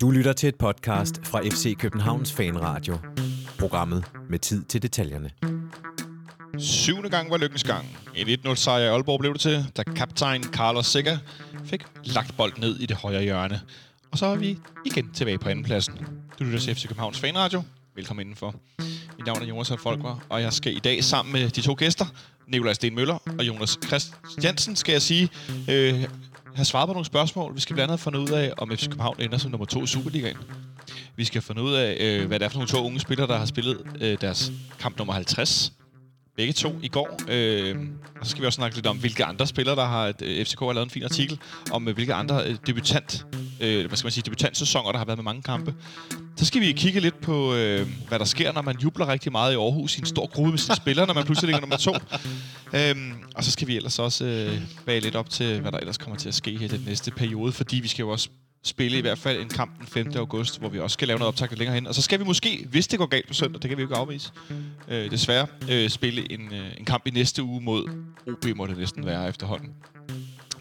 Du lytter til et podcast fra FC Københavns Fanradio. Programmet med tid til detaljerne. Syvende gang var lykkens gang. En 1-0 sejr i Aalborg blev det til, da kaptajn Carlos Sikker fik lagt bold ned i det højre hjørne. Og så er vi igen tilbage på andenpladsen. Du lytter til FC Københavns Fanradio. Velkommen indenfor. Mit navn er Jonas Folkvar, og jeg skal i dag sammen med de to gæster, Nikolaj Sten Møller og Jonas Christiansen, skal jeg sige, øh, have svaret på nogle spørgsmål. Vi skal blandt andet finde ud af, om FC København ender som nummer to i Superligaen. Vi skal finde ud af, øh, hvad det er for nogle to unge spillere, der har spillet øh, deres kamp nummer 50. Begge to i går. Øh, og så skal vi også snakke lidt om, hvilke andre spillere, der har... Øh, FCK har lavet en fin artikel om, øh, hvilke andre øh, debutant, øh, hvad skal man sige, debutantsæsoner, der har været med mange kampe. Så skal vi kigge lidt på, øh, hvad der sker, når man jubler rigtig meget i Aarhus i en stor gruppe med sine spillere, når man pludselig ligger nummer to. Øhm, og så skal vi ellers også øh, bage lidt op til, hvad der ellers kommer til at ske her i den næste periode, fordi vi skal jo også spille i hvert fald en kamp den 5. august, hvor vi også skal lave noget optag lidt længere hen. Og så skal vi måske, hvis det går galt på søndag, det kan vi jo ikke afvise, øh, desværre øh, spille en, øh, en kamp i næste uge mod OB, må det næsten være efterhånden.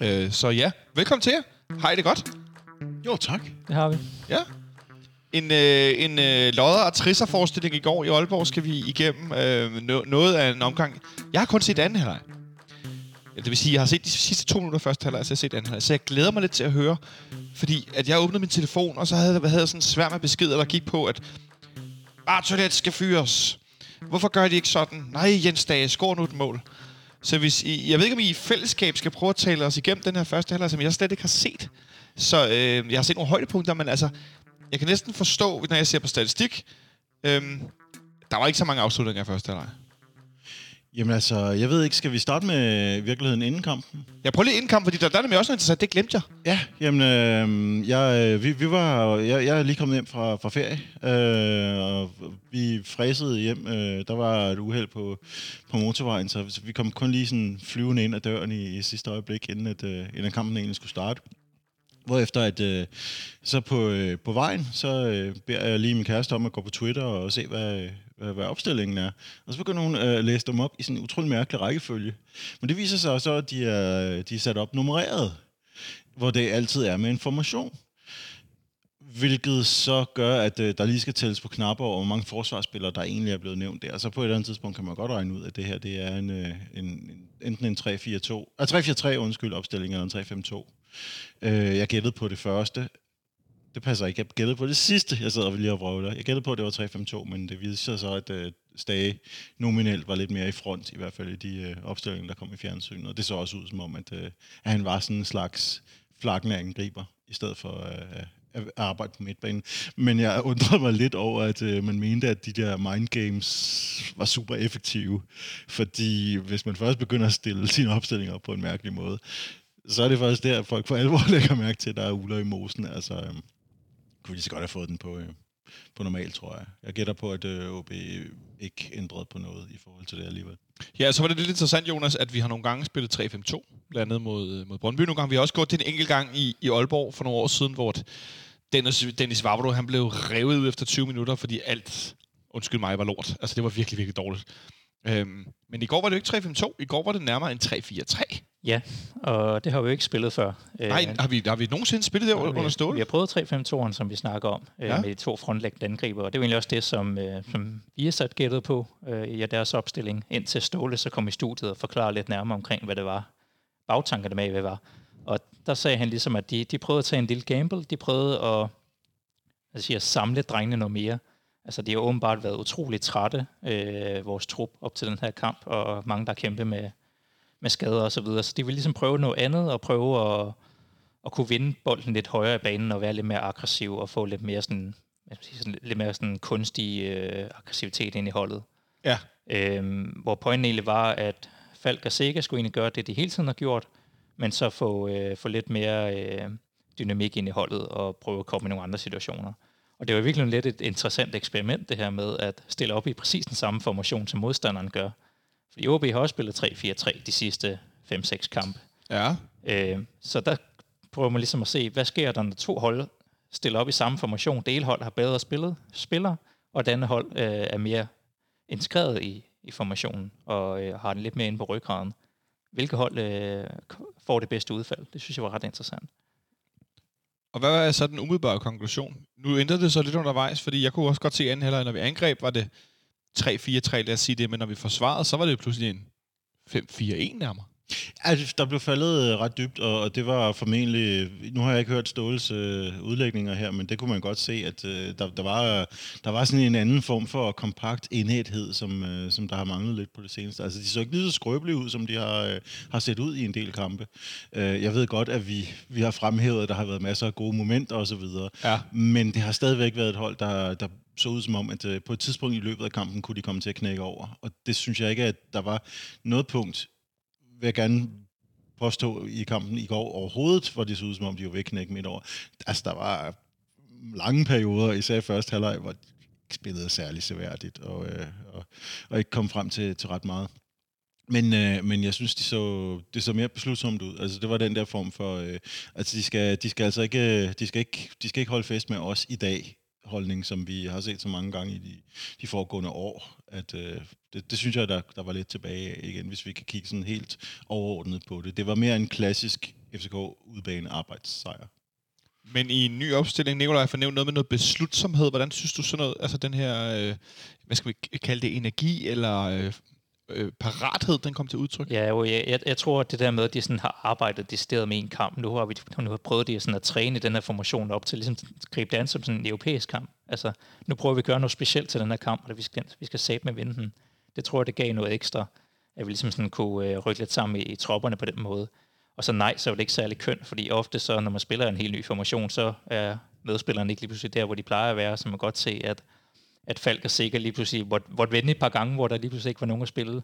Øh, så ja, velkommen til jer. Har I det godt? Jo, tak. Det har vi. Ja. En, øh, en øh, lodder- og trisser-forestilling i går i Aalborg skal vi igennem øh, no- noget af en omgang. Jeg har kun set anden halvleg. Det vil sige, jeg har set de sidste to minutter første halvleg, så jeg har set anden halvleg. Så jeg glæder mig lidt til at høre, fordi at jeg åbnede min telefon, og så havde jeg havde sådan en med beskeder, der gik på, at Bartolet skal fyres. Hvorfor gør de ikke sådan? Nej, Jens Dage, skår nu et mål. Så hvis I, jeg ved ikke, om I i fællesskab skal prøve at tale os igennem den her første halvleg, som jeg slet ikke har set. Så øh, jeg har set nogle højdepunkter, men altså, jeg kan næsten forstå, når jeg ser på statistik, øh, der var ikke så mange afslutninger i første halvleg. Jamen altså, jeg ved ikke, skal vi starte med virkeligheden inden kampen? Jeg prøver lige inden kamp, fordi der, der er nemlig også noget interessant, det glemte jeg. Ja, jamen, øh, jeg, øh, vi, vi var, jeg, jeg er lige kommet hjem fra, fra ferie, øh, og vi fræsede hjem. Øh, der var et uheld på, på motorvejen, så, så vi kom kun lige sådan flyvende ind ad døren i, i sidste øjeblik, inden, at, øh, inden kampen egentlig skulle starte. Hvorefter at øh, så på, øh, på vejen, så øh, beder jeg lige min kæreste om at gå på Twitter og se, hvad, hvad, hvad opstillingen er. Og så begynder hun øh, læse dem op i sådan en utrolig mærkelig rækkefølge. Men det viser sig så, at de er, de er sat op nummereret, hvor det altid er med information. Hvilket så gør, at øh, der lige skal tælles på knapper over, hvor mange forsvarsspillere, der egentlig er blevet nævnt der. Så på et eller andet tidspunkt kan man godt regne ud, at det her det er en, øh, en, enten en 3-4-2, ah, 3-4-3 undskyld, opstilling eller en 3-5-2. Øh, jeg gættede på det første. Det passer ikke. Jeg gættede på det sidste, jeg ville lige og vrøvler. Jeg gættede på, at det var 3-5-2, men det viste sig så, at øh, Stage nominelt var lidt mere i front, i hvert fald i de øh, opstillinger, der kom i fjernsynet. Og det så også ud som om, at, øh, at han var sådan en slags flakkende angriber, i stedet for øh, at arbejde på midtbanen. Men jeg undrede mig lidt over, at øh, man mente, at de der mind games var super effektive. Fordi hvis man først begynder at stille sine opstillinger op på en mærkelig måde, så er det faktisk der, at folk for alvor lægger mærke til, at der er uler i mosen. Altså, øhm, kunne lige så godt have fået den på, øh, på normal, tror jeg. Jeg gætter på, at øh, OB ikke ændrede på noget i forhold til det alligevel. Ja, så var det lidt interessant, Jonas, at vi har nogle gange spillet 3-5-2, blandt andet mod, øh, mod Brøndby. Nogle gange vi har også gået til en enkelt gang i, i Aalborg for nogle år siden, hvor Dennis, Dennis Vavro, han blev revet ud efter 20 minutter, fordi alt, undskyld mig, var lort. Altså, det var virkelig, virkelig dårligt. Øhm, men i går var det jo ikke 3-5-2. I går var det nærmere en 3-4-3. Ja, og det har vi jo ikke spillet før. Nej, har vi, har vi nogensinde spillet det under vi, Ståle? vi har prøvet 3-5-2'eren, som vi snakker om, Ja. ja. med de to frontlæggende angriber. Og det var egentlig også det, som, øh, som vi har sat gættet på øh, i deres opstilling. Indtil Ståle så kom i studiet og forklarede lidt nærmere omkring, hvad det var. Bagtankerne med, hvad det var. Og der sagde han ligesom, at de, de prøvede at tage en lille gamble. De prøvede at, jeg siger, samle drengene noget mere. Altså, de har åbenbart været utroligt trætte, øh, vores trup, op til den her kamp, og mange, der har kæmpet med, med skader og så videre. Så de vil ligesom prøve noget andet, og prøve at, at kunne vinde bolden lidt højere i banen, og være lidt mere aggressiv, og få lidt mere sådan, jeg sige, sådan, lidt mere sådan kunstig øh, aggressivitet ind i holdet. Ja. Øhm, hvor pointen egentlig var, at Falk og Sega skulle egentlig gøre det, de hele tiden har gjort, men så få, øh, få lidt mere øh, dynamik ind i holdet, og prøve at komme i nogle andre situationer. Og det var virkelig lidt et interessant eksperiment, det her med at stille op i præcis den samme formation, som modstanderen gør. Fordi OB har også spillet 3-4-3 de sidste 5-6 kampe. Ja. Øh, så der prøver man ligesom at se, hvad sker der, når to hold stiller op i samme formation. Det ene hold har bedre spillet, spillere, og det andet hold øh, er mere integreret i, i formationen, og øh, har den lidt mere inde på ryggraden. Hvilke hold øh, får det bedste udfald? Det synes jeg var ret interessant. Og hvad er så den umiddelbare konklusion? Nu ændrede det så lidt undervejs, fordi jeg kunne også godt se anden halvleg, når vi angreb, var det 3-4-3, lad os sige det, men når vi forsvarede, så var det pludselig en 5-4-1 nærmere. Altså, der blev faldet øh, ret dybt, og, det var formentlig... Nu har jeg ikke hørt Ståles øh, udlægninger her, men det kunne man godt se, at øh, der, der, var, der var sådan en anden form for kompakt enhedhed, som, øh, som der har manglet lidt på det seneste. Altså, de så ikke lige så skrøbelige ud, som de har, øh, har set ud i en del kampe. Øh, jeg ved godt, at vi, vi har fremhævet, at der har været masser af gode momenter osv., Ja. men det har stadigvæk været et hold, der, der så ud som om, at øh, på et tidspunkt i løbet af kampen kunne de komme til at knække over. Og det synes jeg ikke, at der var noget punkt, vil jeg gerne påstå i kampen i går overhovedet, hvor det så ud som om, de var ved at knække midt over. Altså, der var lange perioder, især i første halvleg, hvor de ikke spillede særlig seværdigt, og, øh, og, og ikke kom frem til, til ret meget. Men, øh, men jeg synes, de så, det så mere beslutsomt ud. Altså, det var den der form for... Øh, altså, de skal, de skal altså ikke, øh, de skal ikke, de skal ikke holde fest med os i dag, holdning, som vi har set så mange gange i de, de foregående år. At, øh, det, det synes jeg, der, der var lidt tilbage igen, hvis vi kan kigge sådan helt overordnet på det. Det var mere en klassisk FCK udbane arbejdssejr. Men i en ny opstilling, Nikolaj har fornævnt noget med noget beslutsomhed. Hvordan synes du sådan noget, altså den her, øh, hvad skal vi kalde det, energi eller øh, øh, parathed, den kom til udtryk? Ja, jo, jeg, jeg, jeg tror, at det der med, at de sådan har arbejdet decideret med en kamp, nu har vi nu har prøvet de sådan at træne den her formation op til ligesom at gribe det an som sådan en europæisk kamp. Altså, nu prøver vi at gøre noget specielt til den her kamp, og vi skal, vi skal sætte med vinde den. Det tror jeg, det gav noget ekstra, at vi ligesom sådan kunne øh, rykke lidt sammen i, i tropperne på den måde. Og så nej, så er det ikke særlig kønt, fordi ofte så, når man spiller en helt ny formation, så er medspillerne ikke lige pludselig der, hvor de plejer at være, så man kan godt se, at, at Falk og Sikker lige pludselig måtte vende et par gange, hvor der lige pludselig ikke var nogen at spille.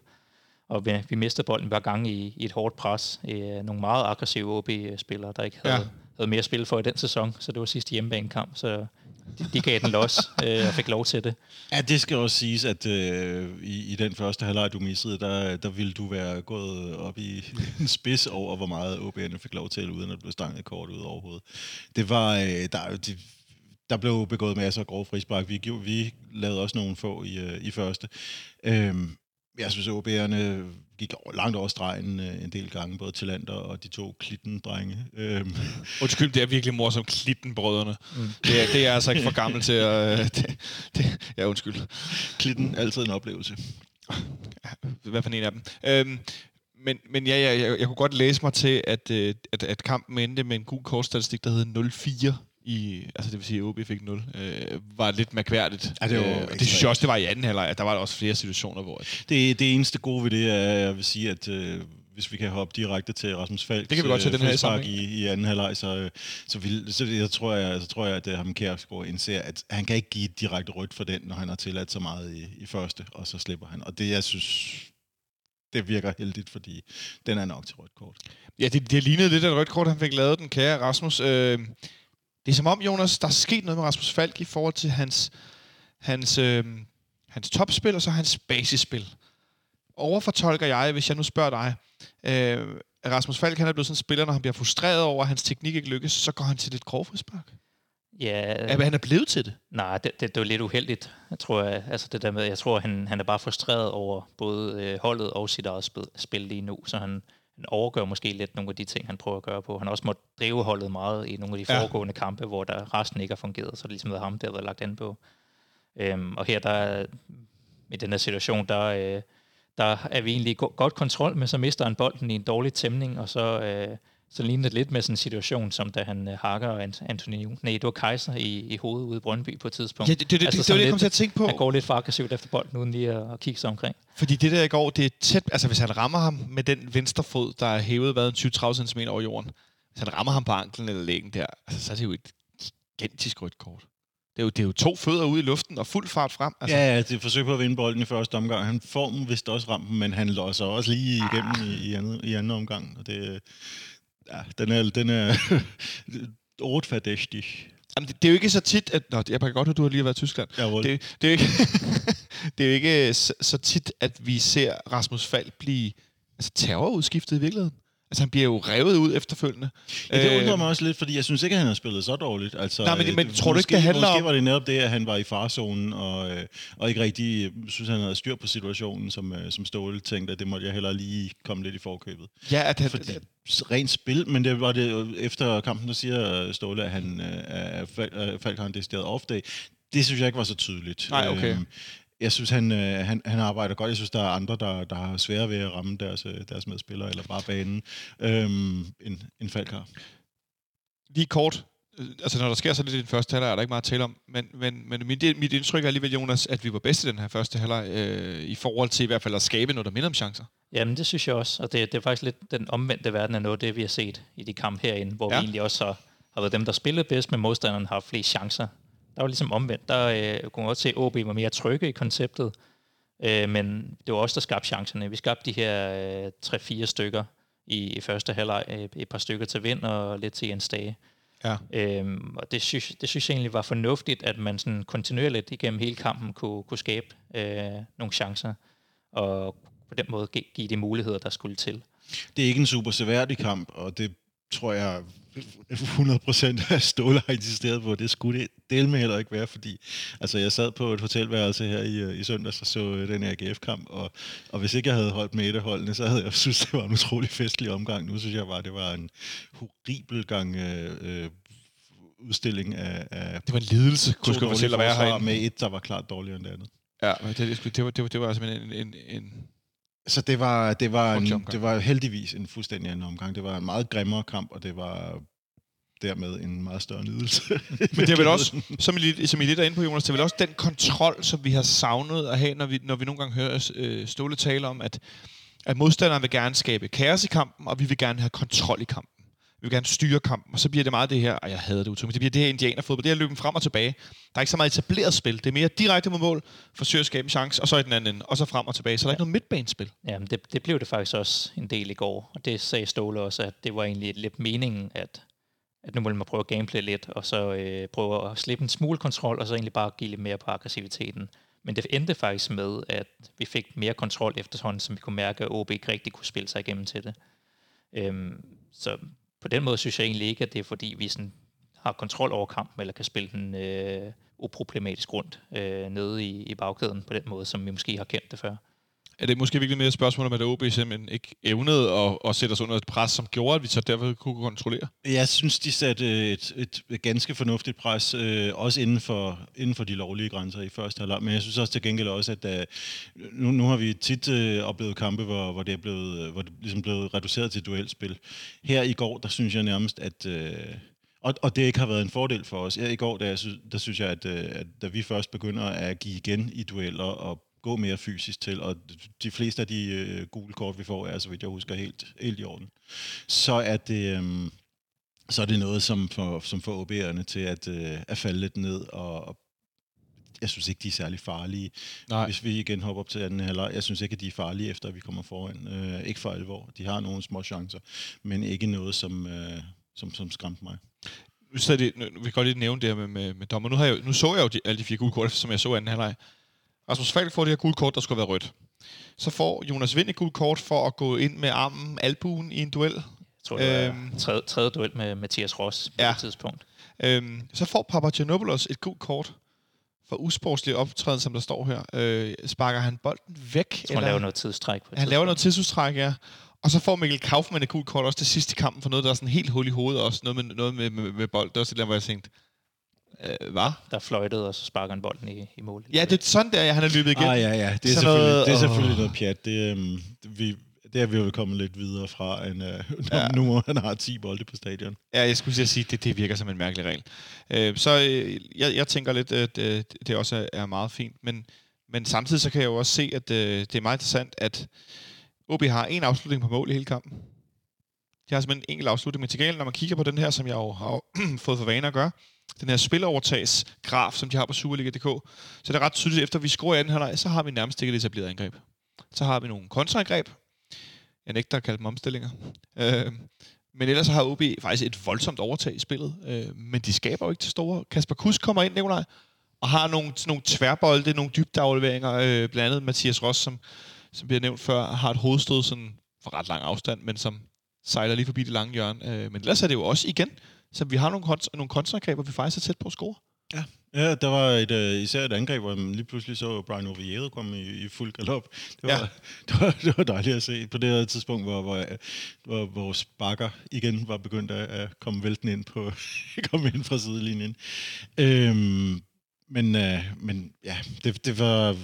Og vi, vi mistede bolden hver gang i, i et hårdt pres. Øh, nogle meget aggressive OB-spillere, der ikke havde, Ja. havde mere at spille for i den sæson, så det var sidste hjemmebanekamp, så de, de gav den los øh, og fik lov til det. Ja, det skal også siges, at øh, i, i den første halvleg, du missede, der, der ville du være gået op i en spids over, hvor meget OB'erne fik lov til, uden at blive stanget kort ud overhovedet. Det var, øh, der, de, der blev begået masser af grove frispark. Vi, vi lavede også nogle få i, øh, i første. Øhm, jeg synes, at OB'erne gik langt over stregen øh, en del gange, både til og de to klitten-drenge. Øhm, Undskyld, det er virkelig morsomt. Klitten-brødrene. Mm. Det, er, det er altså ikke for gammel til at... Øh, det, det, ja, undskyld. klitten, altid en oplevelse. Hvad for en af dem? Øhm, men, men ja, ja, jeg, jeg kunne godt læse mig til, at, at, at kampen endte med en god kortstatistik, der hed 0-4 i, altså det vil sige, at OB fik 0, øh, var lidt mærkværdigt. Ja, det var øh, og det synes jeg også, det var i anden halvleg. at Der var der også flere situationer, hvor... Det, det eneste gode ved det er, at jeg vil sige, at øh, hvis vi kan hoppe direkte til Rasmus Falks Det kan vi godt tage den her sammenhæng. i, i anden halvleg, så, øh, så, vil, så, jeg tror jeg, så tror jeg, at øh, ham Kjærsgaard indser, at han kan ikke give et direkte rødt for den, når han har tilladt så meget i, i første, og så slipper han. Og det, jeg synes, det virker heldigt, fordi den er nok til rødt kort. Ja, det, det lignede lidt af et rødt kort, han fik lavet, den kære Rasmus. Øh, det er som om, Jonas, der er sket noget med Rasmus Falk i forhold til hans, hans, øh, hans topspil og så hans basisspil. Overfortolker jeg, hvis jeg nu spørger dig, øh, Rasmus Falk han er blevet sådan en spiller, når han bliver frustreret over, at hans teknik ikke lykkes, så går han til lidt grov frispark. Ja, Øh. Han er blevet til det. Nej, det, det, det var lidt uheldigt, jeg tror. Jeg, altså det der med, jeg tror, han, han er bare frustreret over både øh, holdet og sit eget spil, spil lige nu, så han, han overgør måske lidt nogle af de ting, han prøver at gøre på. Han har også måttet drive holdet meget i nogle af de Ja. foregående kampe, hvor der resten ikke har fungeret, så det er ligesom været ham, der har været lagt an på. Øhm, og her, der, i den her situation, der, øh, der er vi egentlig go- godt kontrol, men så mister han bolden i en dårlig tæmning, og så, øh, så ligner det lidt med sådan en situation, som da han øh, hakker Ant- Anthony, nej, det var Kaiser i, i hovedet ude i Brøndby på et tidspunkt. Ja, det, det, det, altså, det, det var sådan det, jeg kom til at tænke på. Han går lidt for aggressivt efter bolden, uden lige at, at kigge sig omkring. Fordi det der i går, det er tæt... Altså, hvis han rammer ham med den venstre fod, der er hævet hvad, en 20-30 cm over jorden. Hvis han rammer ham på anklen eller lægen der, altså, så er det jo et gigantisk rødt kort. Det er, jo, det er jo to fødder ude i luften og fuld fart frem. Altså, Ja, ja, det er et forsøg på at vinde bolden i første omgang. Han får den vist også ramt, den, men han låser også lige igennem i, i, anden, i anden omgang. Og det, ja, den er, den er ordverdæchtig. Jamen, det, det, er jo ikke så tit, at... Nå, jeg kan godt høre, at du har lige været i Tyskland. Jawohl. Det, det, er jo ikke, det er jo ikke så, så tit, at vi ser Rasmus Falk blive altså, terrorudskiftet i virkeligheden. Altså, han bliver jo revet ud efterfølgende. Ja, det Øh, undrer mig også lidt, fordi jeg synes ikke, at han har spillet så dårligt. Altså, Nej, men det- øh, men tror du ikke, måske, det handler måske om- var det netop det, at han var i farzonen, og, øh, og ikke rigtig øh, synes, han havde styr på situationen, som, øh, som Ståle tænkte, at det måtte jeg hellere lige komme lidt i forkøbet. Ja, at han, Fordi, rent spil, men det var det efter kampen, der siger øh, Ståle, at han øh, øh, Falk har en decideret off-day. Det synes jeg ikke var så tydeligt. Nej, okay. Øhm, jeg synes, han, øh, han, han arbejder godt. Jeg synes, der er andre, der, der har svære ved at ramme deres, øh, deres medspillere, eller bare banen, øhm, end, end Falk har. lige kort, øh, altså når der sker så lidt i den første halvleg, er der ikke meget at tale om, men, men, men mit, mit indtryk er alligevel, Jonas, at vi var bedst i den her første halvleg, øh, i forhold til i hvert fald at skabe noget, der minder om chancer. Jamen, det synes jeg også. Og det, det er faktisk lidt den omvendte verden af noget, det vi har set i de kampe herinde, hvor Ja. ja. vi egentlig også har, har været dem, der spillede bedst, men modstanderen har haft flest chancer. Der var ligesom omvendt. Der øh, kunne man også se, at OB var mere trygge i konceptet, øh, men det var også der skabte chancerne. Vi skabte de her øh, 3-4 stykker i, i første halvleg, øh, et par stykker til vind og lidt til Jens Dage. Ja. Øhm, og det synes, det synes jeg egentlig var fornuftigt, at man sådan kontinuerligt igennem hele kampen kunne, kunne skabe øh, nogle chancer, og på den måde gi- give de muligheder, der skulle til. Det er ikke en super seværdig kamp, og det tror jeg 100% af Ståle har insisteret på. Det skulle det del med heller ikke være, fordi altså, jeg sad på et hotelværelse her i, øh, i søndags og så øh, den her AGF-kamp, og, og hvis ikke jeg havde holdt med et af holdene, så havde jeg synes, det var en utrolig festlig omgang. Nu synes jeg bare, det var en horribel gang øh, øh, udstilling af, af Det var en lidelse, kunne jeg fortælle at være herinde. med et, der var klart dårligere end det andet. Ja, det, det, det, det, var, det, var, det var simpelthen en, en, en Så det var, det var, en, det var heldigvis en fuldstændig anden omgang. Det var en meget grimmere kamp, og det var dermed en meget større nydelse. Men det er vel også, som I, lidt- som I lidt er inde på, Jonas, det er vel også den kontrol, som vi har savnet at have, når vi, når vi nogle gange hører øh, Ståle tale om, at, at modstanderen vil gerne skabe kaos i kampen, og vi vil gerne have kontrol i kampen. Vi vil gerne styre kampen, og så bliver det meget det her, og jeg hader det utroligt, det bliver det her indianerfodbold, det her løben frem og tilbage. Der er ikke så meget etableret spil, det er mere direkte mod mål, forsøge at skabe en chance, og så i den anden ende, og så frem og tilbage. Så der er ikke noget midtbanespil. Ja, men det, det blev det faktisk også en del i går, og det sagde Ståle også, at det var egentlig lidt meningen, at, at nu ville man prøve at gameplay lidt, og så øh, prøve at slippe en smule kontrol, og så egentlig bare give lidt mere på aggressiviteten. Men det endte faktisk med, at vi fik mere kontrol efterhånden, som vi kunne mærke, at OB ikke rigtig kunne spille sig igennem til det. Øhm, så på den måde synes jeg egentlig ikke, at det er fordi, vi sådan har kontrol over kampen, eller kan spille den øh, uproblematisk rundt øh, nede i, i bagkæden på den måde, som vi måske har kendt det før. Er det måske virkelig mere et spørgsmål om, at OB simpelthen ikke evnede at, at sætte os under et pres, som gjorde, at vi så derfor kunne kontrollere? Jeg synes, de satte et, et, et ganske fornuftigt pres, øh, også inden for, inden for de lovlige grænser i første halvleg. Men jeg synes også til gengæld også, at øh, nu, nu har vi tit øh, oplevet kampe, hvor, hvor det er blevet, øh, hvor det ligesom blevet reduceret til duelspil. Her i går, der synes jeg nærmest, at... Øh, og, og det ikke har været en fordel for os. I går, der, synes, der synes jeg, at, øh, at da vi først begynder at give igen i dueller og gå mere fysisk til, og de fleste af de øh, gule kort, vi får, er, så vidt jeg husker, helt, helt i orden. Så er det... Øh, så er det noget, som får, som får OB'erne til at, øh, at falde lidt ned, og, og jeg synes ikke, de er særlig farlige. Nej. Hvis vi igen hopper op til anden halvleg, jeg synes ikke, at de er farlige, efter at vi kommer foran. Øh, ikke for alvor. De har nogle små chancer, men ikke noget, som, øh, som, som skræmte mig. så det, nu, vi kan godt lige nævne det her med, med, med dommer. Nu, har jeg, nu så jeg jo de, alle de fire gule kort, som jeg så anden halvleg. Rasmus Falk får det her gule kort, der skulle været rødt. Så får Jonas Vind et gult kort for at gå ind med armen, albuen i en duel. Jeg tror, det var Øhm. tredje, tredje duel med Mathias Ross på Ja. det tidspunkt. Øhm, så får Papagiannopoulos et gult kort for usportslig optræden, som der står her. Øh, sparker han bolden væk? Jeg tror, han laver noget tidstræk på Han laver noget tidsudtræk, ja. Og så får Mikkel Kaufmann et gult kort også til sidst i kampen for noget, der er sådan helt hul i hovedet også. Noget med, noget med, med, med bold. Det er også det der, hvor jeg tænkte, øh, hvad? Der fløjtede, og så sparker han bolden i, i mål. Ja, det er sådan der, han er løbet igen. Ah, ja, ja. Det er, Sådan selvfølgelig, noget- det er åh. selvfølgelig noget pjat. Det, øhm, vi, det er vi jo kommet lidt videre fra, end, øh, når, Ja. nu hvor han har 10 bolde på stadion. Ja, jeg skulle til at sige, at det, det virker som en mærkelig regel. Øh, så øh, jeg, jeg tænker lidt, at øh, det også er, er meget fint. Men, men samtidig så kan jeg jo også se, at øh, det er meget interessant, at OB har en afslutning på mål i hele kampen. De har simpelthen en enkelt afslutning. Men til gengæld, når man kigger på den her, som jeg jo har fået for vane at gøre, den her spilovertagsgraf, som de har på Superliga.dk, så er det ret tydeligt, efter vi scorer i anden halvleg, så har vi nærmest ikke et etableret angreb. Så har vi nogle kontraangreb. Jeg nægter at kalde dem omstillinger. Øh, men ellers har OB faktisk et voldsomt overtag i spillet. Øh, men de skaber jo ikke til store. Kasper Kus kommer ind, Nikolaj, og har nogle, sådan nogle tværbolde, nogle dybdeafleveringer. Øh, blandt andet Mathias Ross, som, som bliver nævnt før, har et hovedstød sådan for ret lang afstand, men som sejler lige forbi det lange hjørne. Øh, men ellers er det jo også igen, så vi har nogle, kont- nogle kontraangreb, hvor vi faktisk er tæt på at score. Ja, der var et, uh, især et angreb, hvor man lige pludselig så Brian Oviedo komme i, i fuld galop. Det var, Ja. ja. det, var, det var dejligt at se på det her tidspunkt, hvor, hvor, hvor vores bakker igen var begyndt at, at komme vælten ind, på, komme ind fra sidelinjen. Øhm, men, øh, men ja, det, det, var,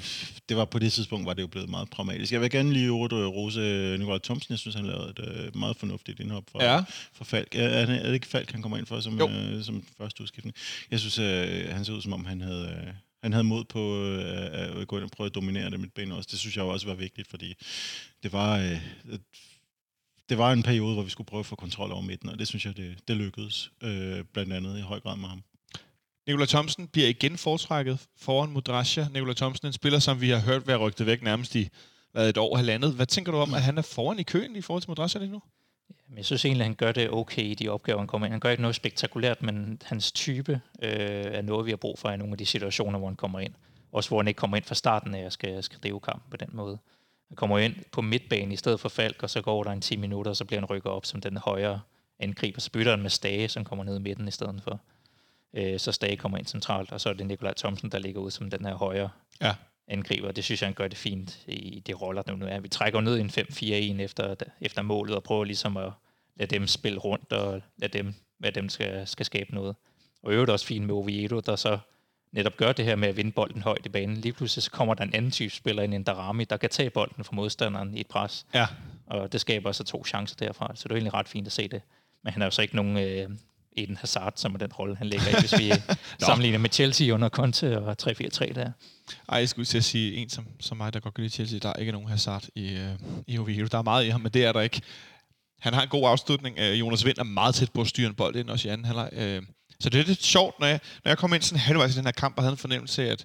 det var på det tidspunkt, var det jo blevet meget pragmatisk. Jeg vil gerne lige øh, rose Nikolaj Thomsen. Jeg synes, han lavede et øh, meget fornuftigt indhop fra, Ja. for Falk. Er, er, det- ikke Falk, han kommer ind for som, Jo. øh, som første udskiftning? Jeg synes, øh, han ser ud som om, han havde, øh, han havde mod på øh, at gå ind og prøve at dominere det midtbane også. Det synes jeg også var vigtigt, fordi det var, øh, det var en periode, hvor vi skulle prøve at få kontrol over midten, og det synes jeg, det, det lykkedes. Øh, blandt andet i høj grad med ham. Nikola Thomsen bliver igen foretrækket foran Mudrasja. Nikola Thomsen er en spiller, som vi har hørt være rygtet væk nærmest i hvad, et år halvandet. Hvad tænker du om, at han er foran i køen i forhold til Mudrasja lige nu? Men jeg synes egentlig, at han gør det okay i de opgaver, han kommer ind. Han gør ikke noget spektakulært, men hans type øh, er noget, vi har brug for i nogle af de situationer, hvor han kommer ind. Også hvor han ikke kommer ind fra starten af og skal, skal drive kampen på den måde. Han kommer ind på midtbanen i stedet for Falk, og så går der en 10 minutter, og så bliver han rykket op som den højre angriber. Så bytter han med Stage, som kommer ned i midten i stedet for. Øh, så Stage kommer ind centralt, og så er det Nikolaj Thomsen, der ligger ud som den her højre Ja. angriber. Det synes jeg, han gør det fint i de roller, der nu er. Vi trækker ned en 5-4-1 efter, efter målet, og prøver ligesom at lade dem spille rundt, og lade dem, hvad dem skal, skal skabe noget. Og i øvrigt også fint med Oviedo, der så netop gør det her med at vinde bolden højt i banen. Lige pludselig så kommer der en anden type spiller ind, en Darami, der kan tage bolden fra modstanderen i et pres. Ja. Og det skaber så to chancer derfra, så det er egentlig ret fint at se det. Men han er jo så ikke nogen øh, Eden Hazard, som er den rolle, han ligger i, hvis vi sammenligner med Chelsea under Conte og 3-4-3 der. Ej, jeg skulle til at sige, en som, som mig, der godt kan lide Chelsea, der er ikke nogen Hazard i, øh, i Oviedo. Der er meget i ham, men det er der ikke. Han har en god afslutning. Øh, Jonas Vind er meget tæt på at styre en bold ind, også i anden halvleg. Øh, så det er lidt sjovt, når jeg, når jeg kom ind sådan halvvejs i den her kamp, og havde en fornemmelse af, at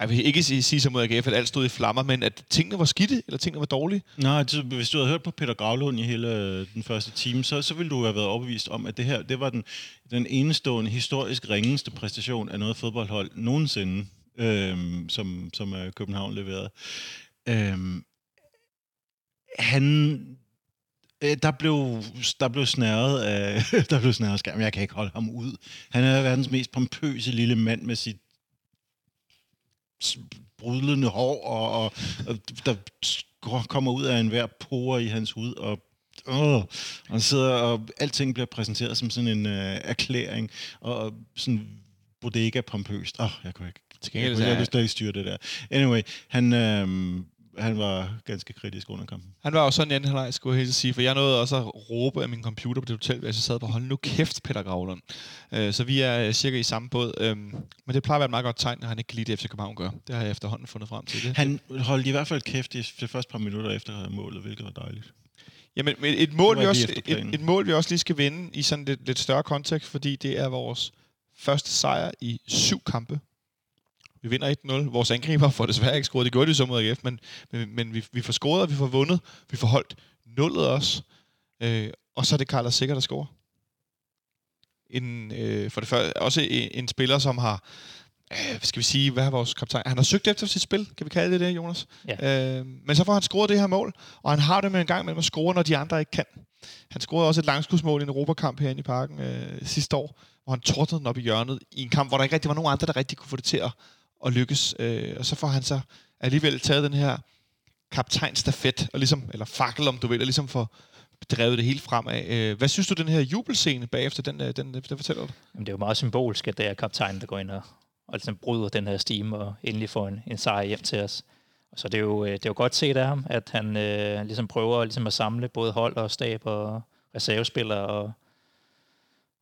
jeg vil ikke sige, sige som mod AGF, at alt stod i flammer, men at tingene var skidte, eller tingene var dårlige. Nej, det, hvis du havde hørt på Peter Gravlund i hele øh, den første time, så, så ville du have været overbevist om, at det her det var den, den enestående, historisk ringeste præstation af noget fodboldhold nogensinde, øhm, som, som øh, København leverede. Øhm, han øh, der blev, der blev snæret af, der blev snæret af skærm. Jeg kan ikke holde ham ud. Han er verdens mest pompøse lille mand med sit brudlende hår, og, og, og der kommer ud af enhver pore i hans hud, og Åh, han sidder, og alting bliver præsenteret som sådan en øh, erklæring, og, og sådan bodega pompøst. Åh, oh, jeg kunne ikke, Til jeg, gengæld jeg er- kunne slet ikke styre det der. Anyway, han, øh, han var ganske kritisk under kampen. Han var jo sådan i anden halvleg, skulle jeg helt sige, for jeg nåede også at råbe af min computer på det hotel, hvor jeg sad på, hold nu kæft, Peter Gravlund. Øh, så vi er øh, cirka i samme båd. Øhm, men det plejer at være et meget godt tegn, når han ikke kan lide det, FC København gør. Det har jeg efterhånden fundet frem til. Det. Han holdt i hvert fald kæft i de første par minutter efter målet, hvilket var dejligt. Jamen, men et mål, vi også, et, et mål, vi også lige skal vinde i sådan lidt, lidt større kontekst, fordi det er vores første sejr i syv kampe. Vi vinder 1-0. Vores angriber får desværre ikke scoret. Det gjorde de så mod AGF, men, men, men vi, vi får scoret, og vi får vundet. Vi får holdt nullet også. Øh, og så er det Carlos Sikker, der scorer. En, øh, for det første, også en, en spiller, som har øh, hvad skal vi sige, hvad er vores kaptajn? Han har søgt efter sit spil, kan vi kalde det det, Jonas? Ja. Øh, men så får han scoret det her mål, og han har det med en gang med at score, når de andre ikke kan. Han scorede også et langskudsmål i en Europakamp herinde i parken øh, sidste år, hvor han tordnede den op i hjørnet i en kamp, hvor der ikke rigtig var nogen andre, der rigtig kunne få det til at, og lykkes. Øh, og så får han så alligevel taget den her kaptajnstafet, og ligesom, eller fakkel, om du vil, og ligesom får drevet det hele fremad. Øh, hvad synes du, den her jubelscene bagefter, den, den, den, den fortæller du? Jamen, det er jo meget symbolsk, at det er kaptajnen, der går ind og, og ligesom bryder den her stime og endelig får en, en sejr hjem til os. Og så det er jo, øh, det er jo godt set af ham, at han øh, ligesom prøver ligesom at samle både hold og stab og reservespillere. Og,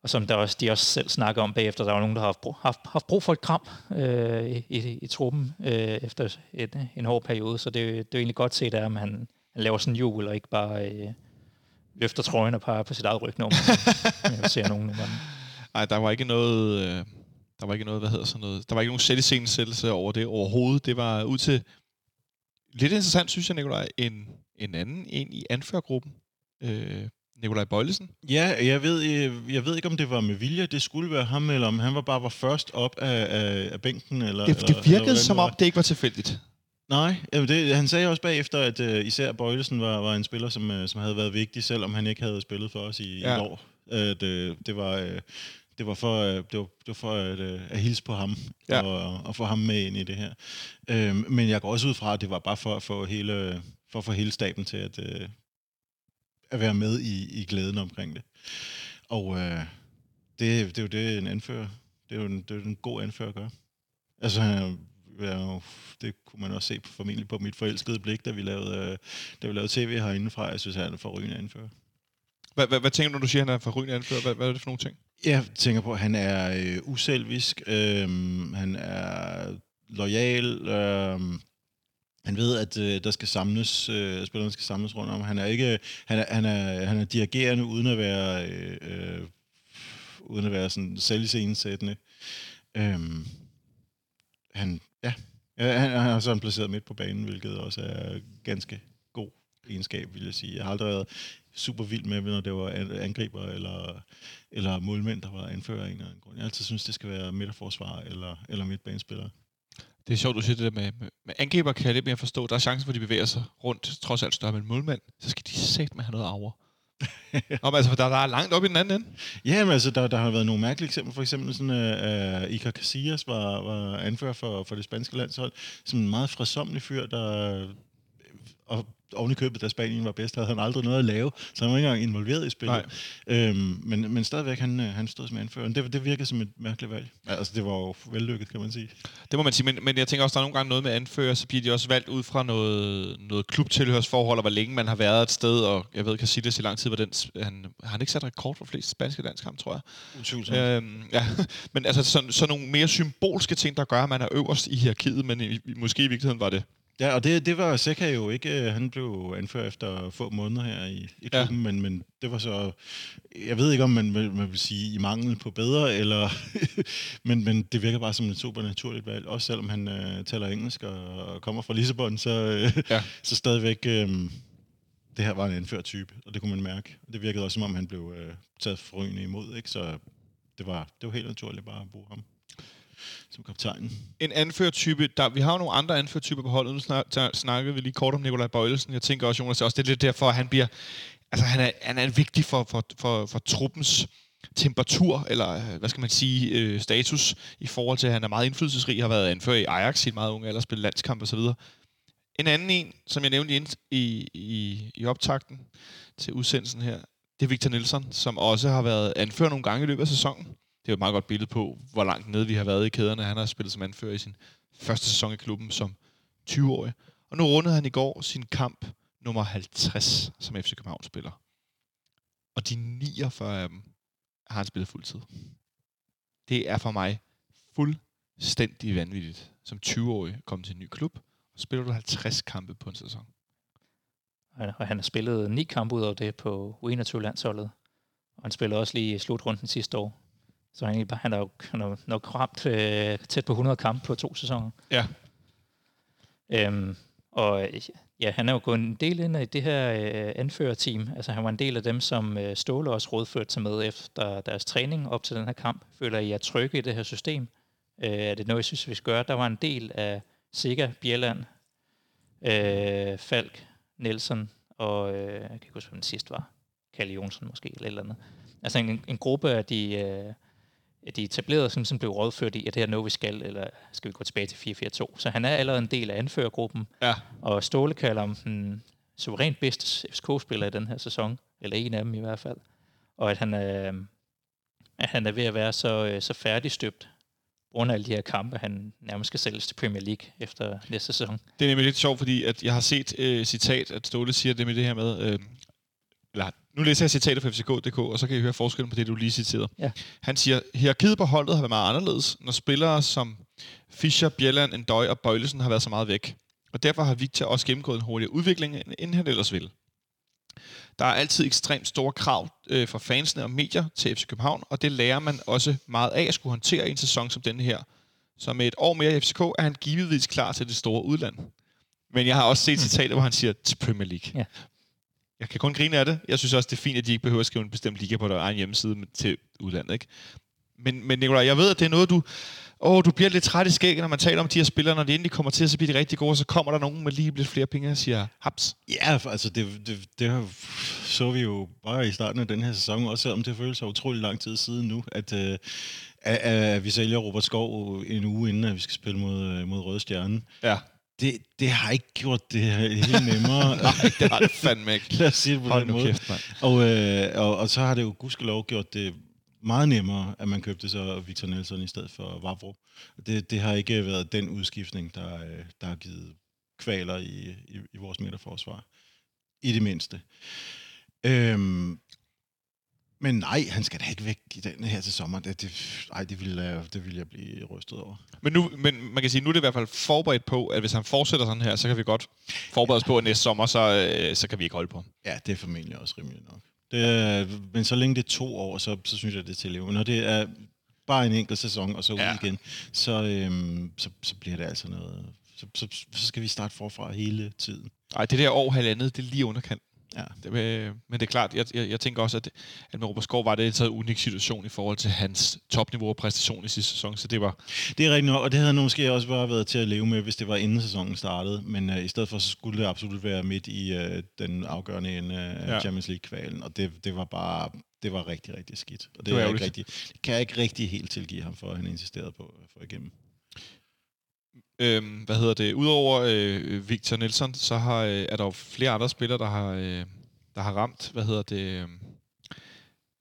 og som der også, de også selv snakker om bagefter, der var nogen, der har haft brug, haft, haft brug for et kram øh, i, i, i truppen øh, efter et, en hård periode. Så det, er det er jo egentlig godt set ham, han, han laver sådan en jubel og ikke bare øh, løfter trøjen og peger på sit eget ryg, når man, man ser nogen nogle. Nej, der var ikke noget... Øh, der var ikke noget, hvad hedder sådan noget... Der var ikke nogen sættescenesættelse over det overhovedet. Det var ud til... Lidt interessant, synes jeg, Nikolaj, en, en anden en i anførergruppen. Øh, Nikolaj Bøjlesen. Ja, jeg ved, jeg, jeg ved ikke, om det var med vilje, det skulle være ham, eller om han var bare var først op af, af, af bænken. Eller, Det, eller, det eller virkede hvordan som om, det ikke var tilfældigt. Nej, jamen det, han sagde også bagefter, at uh, især Bøjlesen var, var en spiller, som, uh, som havde været vigtig, selvom han ikke havde spillet for os i ja. et år. Uh, det, det var... Uh, det var for, det var, det var for at, at hilse på ham ja. og, og få ham med ind i det her. Uh, men jeg går også ud fra, at det var bare for at få hele, for at få hele staben til at, at være med i, i glæden omkring det. Og uh, det, det er jo det, en anfører, det er jo en, det er en god anfører at gøre. Altså, ja, det kunne man også se på, formentlig på mit forelskede blik, da vi lavede, øh, da vi lavede tv herinde fra. Jeg synes, han er forrygende anfører. Hvad, hvad, hvad tænker du, når du siger, at han er forrygende anfører? Hvad, hvad er det for nogle ting? Jeg tænker på, at han er øh, uselvisk, øh, han er lojal, øh, han ved, at øh, der skal samles, øh, spillerne skal samles rundt om. Han er ikke, øh, han er, han er, han er dirigerende uden at være, øh, øh, uden at være sådan selvisensættende. Øhm, han, ja, ja han, han er sådan placeret midt på banen, hvilket også er ganske god egenskab, vil jeg sige. Jeg har aldrig været super vild med, når det var angriber eller, eller målmænd, der var anfører af en eller anden grund. Jeg altid synes, det skal være midterforsvar eller, eller midtbanespillere. Det er sjovt, du siger det der med, med, med angriber, kan jeg lidt mere forstå. Der er chancen for, at de bevæger sig rundt, trods alt større med en målmand. Så skal de sæt med have noget over. Nå, men altså, for der, der er langt op i den anden ende. Ja, men altså, der, der har været nogle mærkelige eksempler. For eksempel sådan, uh, Iker Casillas var, var anfører for, for det spanske landshold. Som en meget frisomlig fyr, der og oven i købet, da Spanien var bedst, havde han aldrig noget at lave, så han var ikke engang involveret i spillet. Øhm, men, men stadigvæk, han, øh, han stod som anfører. Det, det virkede som et mærkeligt valg. Altså, det var jo vellykket, kan man sige. Det må man sige, men, men jeg tænker også, der er nogle gange noget med anfører, så bliver de også valgt ud fra noget, noget klubtilhørsforhold, og hvor længe man har været et sted, og jeg ved, kan sige det i lang tid, hvor den, han, har han ikke sat rekord for flest spanske landskampe, tror jeg. Øhm, ja. Men altså, sådan, sådan nogle mere symbolske ting, der gør, at man er øverst i hierarkiet, men i, måske i virkeligheden var det Ja, og det, det var Seca jo ikke. Han blev anført efter få måneder her i, i klubben, ja. men, men det var så... Jeg ved ikke, om man, man vil sige i mangel på bedre, eller... men, men det virker bare som et super naturligt valg. Også selvom han uh, taler engelsk og, og kommer fra Lissabon, så, uh, ja. så stadigvæk... Um, det her var en anført type, og det kunne man mærke. Det virkede også, som om han blev uh, taget forrygende imod, ikke? så det var, det var helt naturligt bare at bruge ham som kaptajn. En anførtype, der, vi har jo nogle andre anførtyper på holdet. Nu snak, snakkede vi lige kort om Nikolaj Bøjlesen. Jeg tænker også, Jonas, også det er lidt derfor, at han bliver... Altså, han er, han er vigtig for, for, for, for truppens temperatur, eller øh, hvad skal man sige, øh, status, i forhold til, at han er meget indflydelsesrig, har været anfører i Ajax i meget unge alder, spillet landskamp og så videre. En anden en, som jeg nævnte i, i, i optakten til udsendelsen her, det er Victor Nielsen, som også har været anført nogle gange i løbet af sæsonen det er jo et meget godt billede på, hvor langt nede vi har været i kæderne. Han har spillet som anfører i sin første sæson i klubben som 20-årig. Og nu rundede han i går sin kamp nummer 50 som FC København spiller. Og de 49 af dem har han spillet fuldtid. Det er for mig fuldstændig vanvittigt. Som 20-årig komme til en ny klub, og spiller du 50 kampe på en sæson. Og han har spillet ni kampe ud af det på U21-landsholdet. Og han spillede også lige i slutrunden sidste år. Så han, han er jo han er nok ramt øh, tæt på 100 kampe på to sæsoner. Ja. Øhm, og ja, han er jo gået en del ind i det her øh, anførerteam. Altså han var en del af dem, som øh, Ståle også rådførte sig med efter deres træning op til den her kamp. Føler I er trygge i det her system? Øh, er det noget, jeg synes, vi skal gøre? Der var en del af Sikker, Bjelland, øh, Falk, Nelson og øh, jeg kan ikke huske, hvem den sidste var. Kalle Jonsson måske, eller et eller andet. Altså en, en gruppe af de... Øh, de etablerede, som, som blev rådført i, at det er noget, vi skal, eller skal vi gå tilbage til 4-4-2. Så han er allerede en del af anførergruppen, ja. og Ståle kalder ham den suverænt bedste FCK-spiller i den her sæson, eller en af dem i hvert fald. Og at han, øh, at han er ved at være så, øh, så færdigstøbt, af alle de her kampe, han nærmest skal sælges til Premier League efter næste sæson. Det er nemlig lidt sjovt, fordi at jeg har set øh, citat, at Ståle siger det med det her med, øh, eller nu læser jeg citatet fra FCK.dk, og så kan I høre forskellen på det, du lige citerede. Ja. Han siger, hierarkiet på holdet har været meget anderledes, når spillere som Fischer, Bjelland, Endøj og Bøjlesen har været så meget væk. Og derfor har Victor også gennemgået en hurtigere udvikling, end han ellers ville. Der er altid ekstremt store krav øh, fra fansene og medier til FC København, og det lærer man også meget af at skulle håndtere i en sæson som denne her. Så med et år mere i FCK er han givetvis klar til det store udland. Men jeg har også set citater, hvor han siger til Premier League. Ja jeg kan kun grine af det. Jeg synes også, det er fint, at de ikke behøver at skrive en bestemt liga på deres egen hjemmeside til udlandet. Ikke? Men, men Nicolaj, jeg ved, at det er noget, du... Åh, du bliver lidt træt i skægget, når man taler om de her spillere. Når de endelig kommer til, så bliver de rigtig gode, og så kommer der nogen med lige lidt flere penge og siger, haps. Ja, altså det, det, det har- så vi jo bare i starten af den her sæson, også selvom det føles så utrolig lang tid siden nu, at, øh, at, at vi sælger Robert Skov en uge inden, at vi skal spille mod, øh, mod Røde Stjerne. Ja. Det, det har ikke gjort det helt nemmere. Nej, det har det fandme ikke. Lad os sige det på Hold den måde. kæft. Og, øh, og, og så har det jo gudskelov gjort det meget nemmere, at man købte så Victor Nelson i stedet for Vavro. Det, det har ikke været den udskiftning, der, øh, der har givet kvaler i, i, i vores midterforsvar. I det mindste. Øhm, men nej, han skal da ikke væk i den her til sommer. Det, det, ej, det ville, jeg, det ville jeg blive rystet over. Men, nu, men man kan sige, nu er det i hvert fald forberedt på, at hvis han fortsætter sådan her, så kan vi godt forberede os på, at næste sommer, så, øh, så kan vi ikke holde på. Ja, det er formentlig også rimeligt nok. Det men så længe det er to år, så, så synes jeg, det er til at leve. Når det er bare en enkelt sæson, og så ud ja. igen, så, øhm, så, så bliver det altså noget... Så, så, så skal vi starte forfra hele tiden. Nej, det der år halvandet, det er lige underkant. Ja. Det, øh, men det er klart, jeg, jeg, jeg tænker også, at, at med Robert Skov var det en unik situation i forhold til hans topniveau og præstation i sidste sæson, så det var... Det er rigtigt nok, og det havde måske også bare været til at leve med, hvis det var inden sæsonen startede. Men øh, i stedet for, så skulle det absolut være midt i øh, den afgørende ende af Ja. Champions League-kvalen. Og det, det var bare... Det var rigtig, rigtig skidt. Og det, Det er ikke rigtig, det kan jeg ikke rigtig helt tilgive ham for, at han insisterede på at få igennem. Øhm, hvad hedder det? Udover øh, Victor Nelson, så har, øh, er der jo flere andre spillere, der har, øh, der har ramt, hvad hedder det, øh,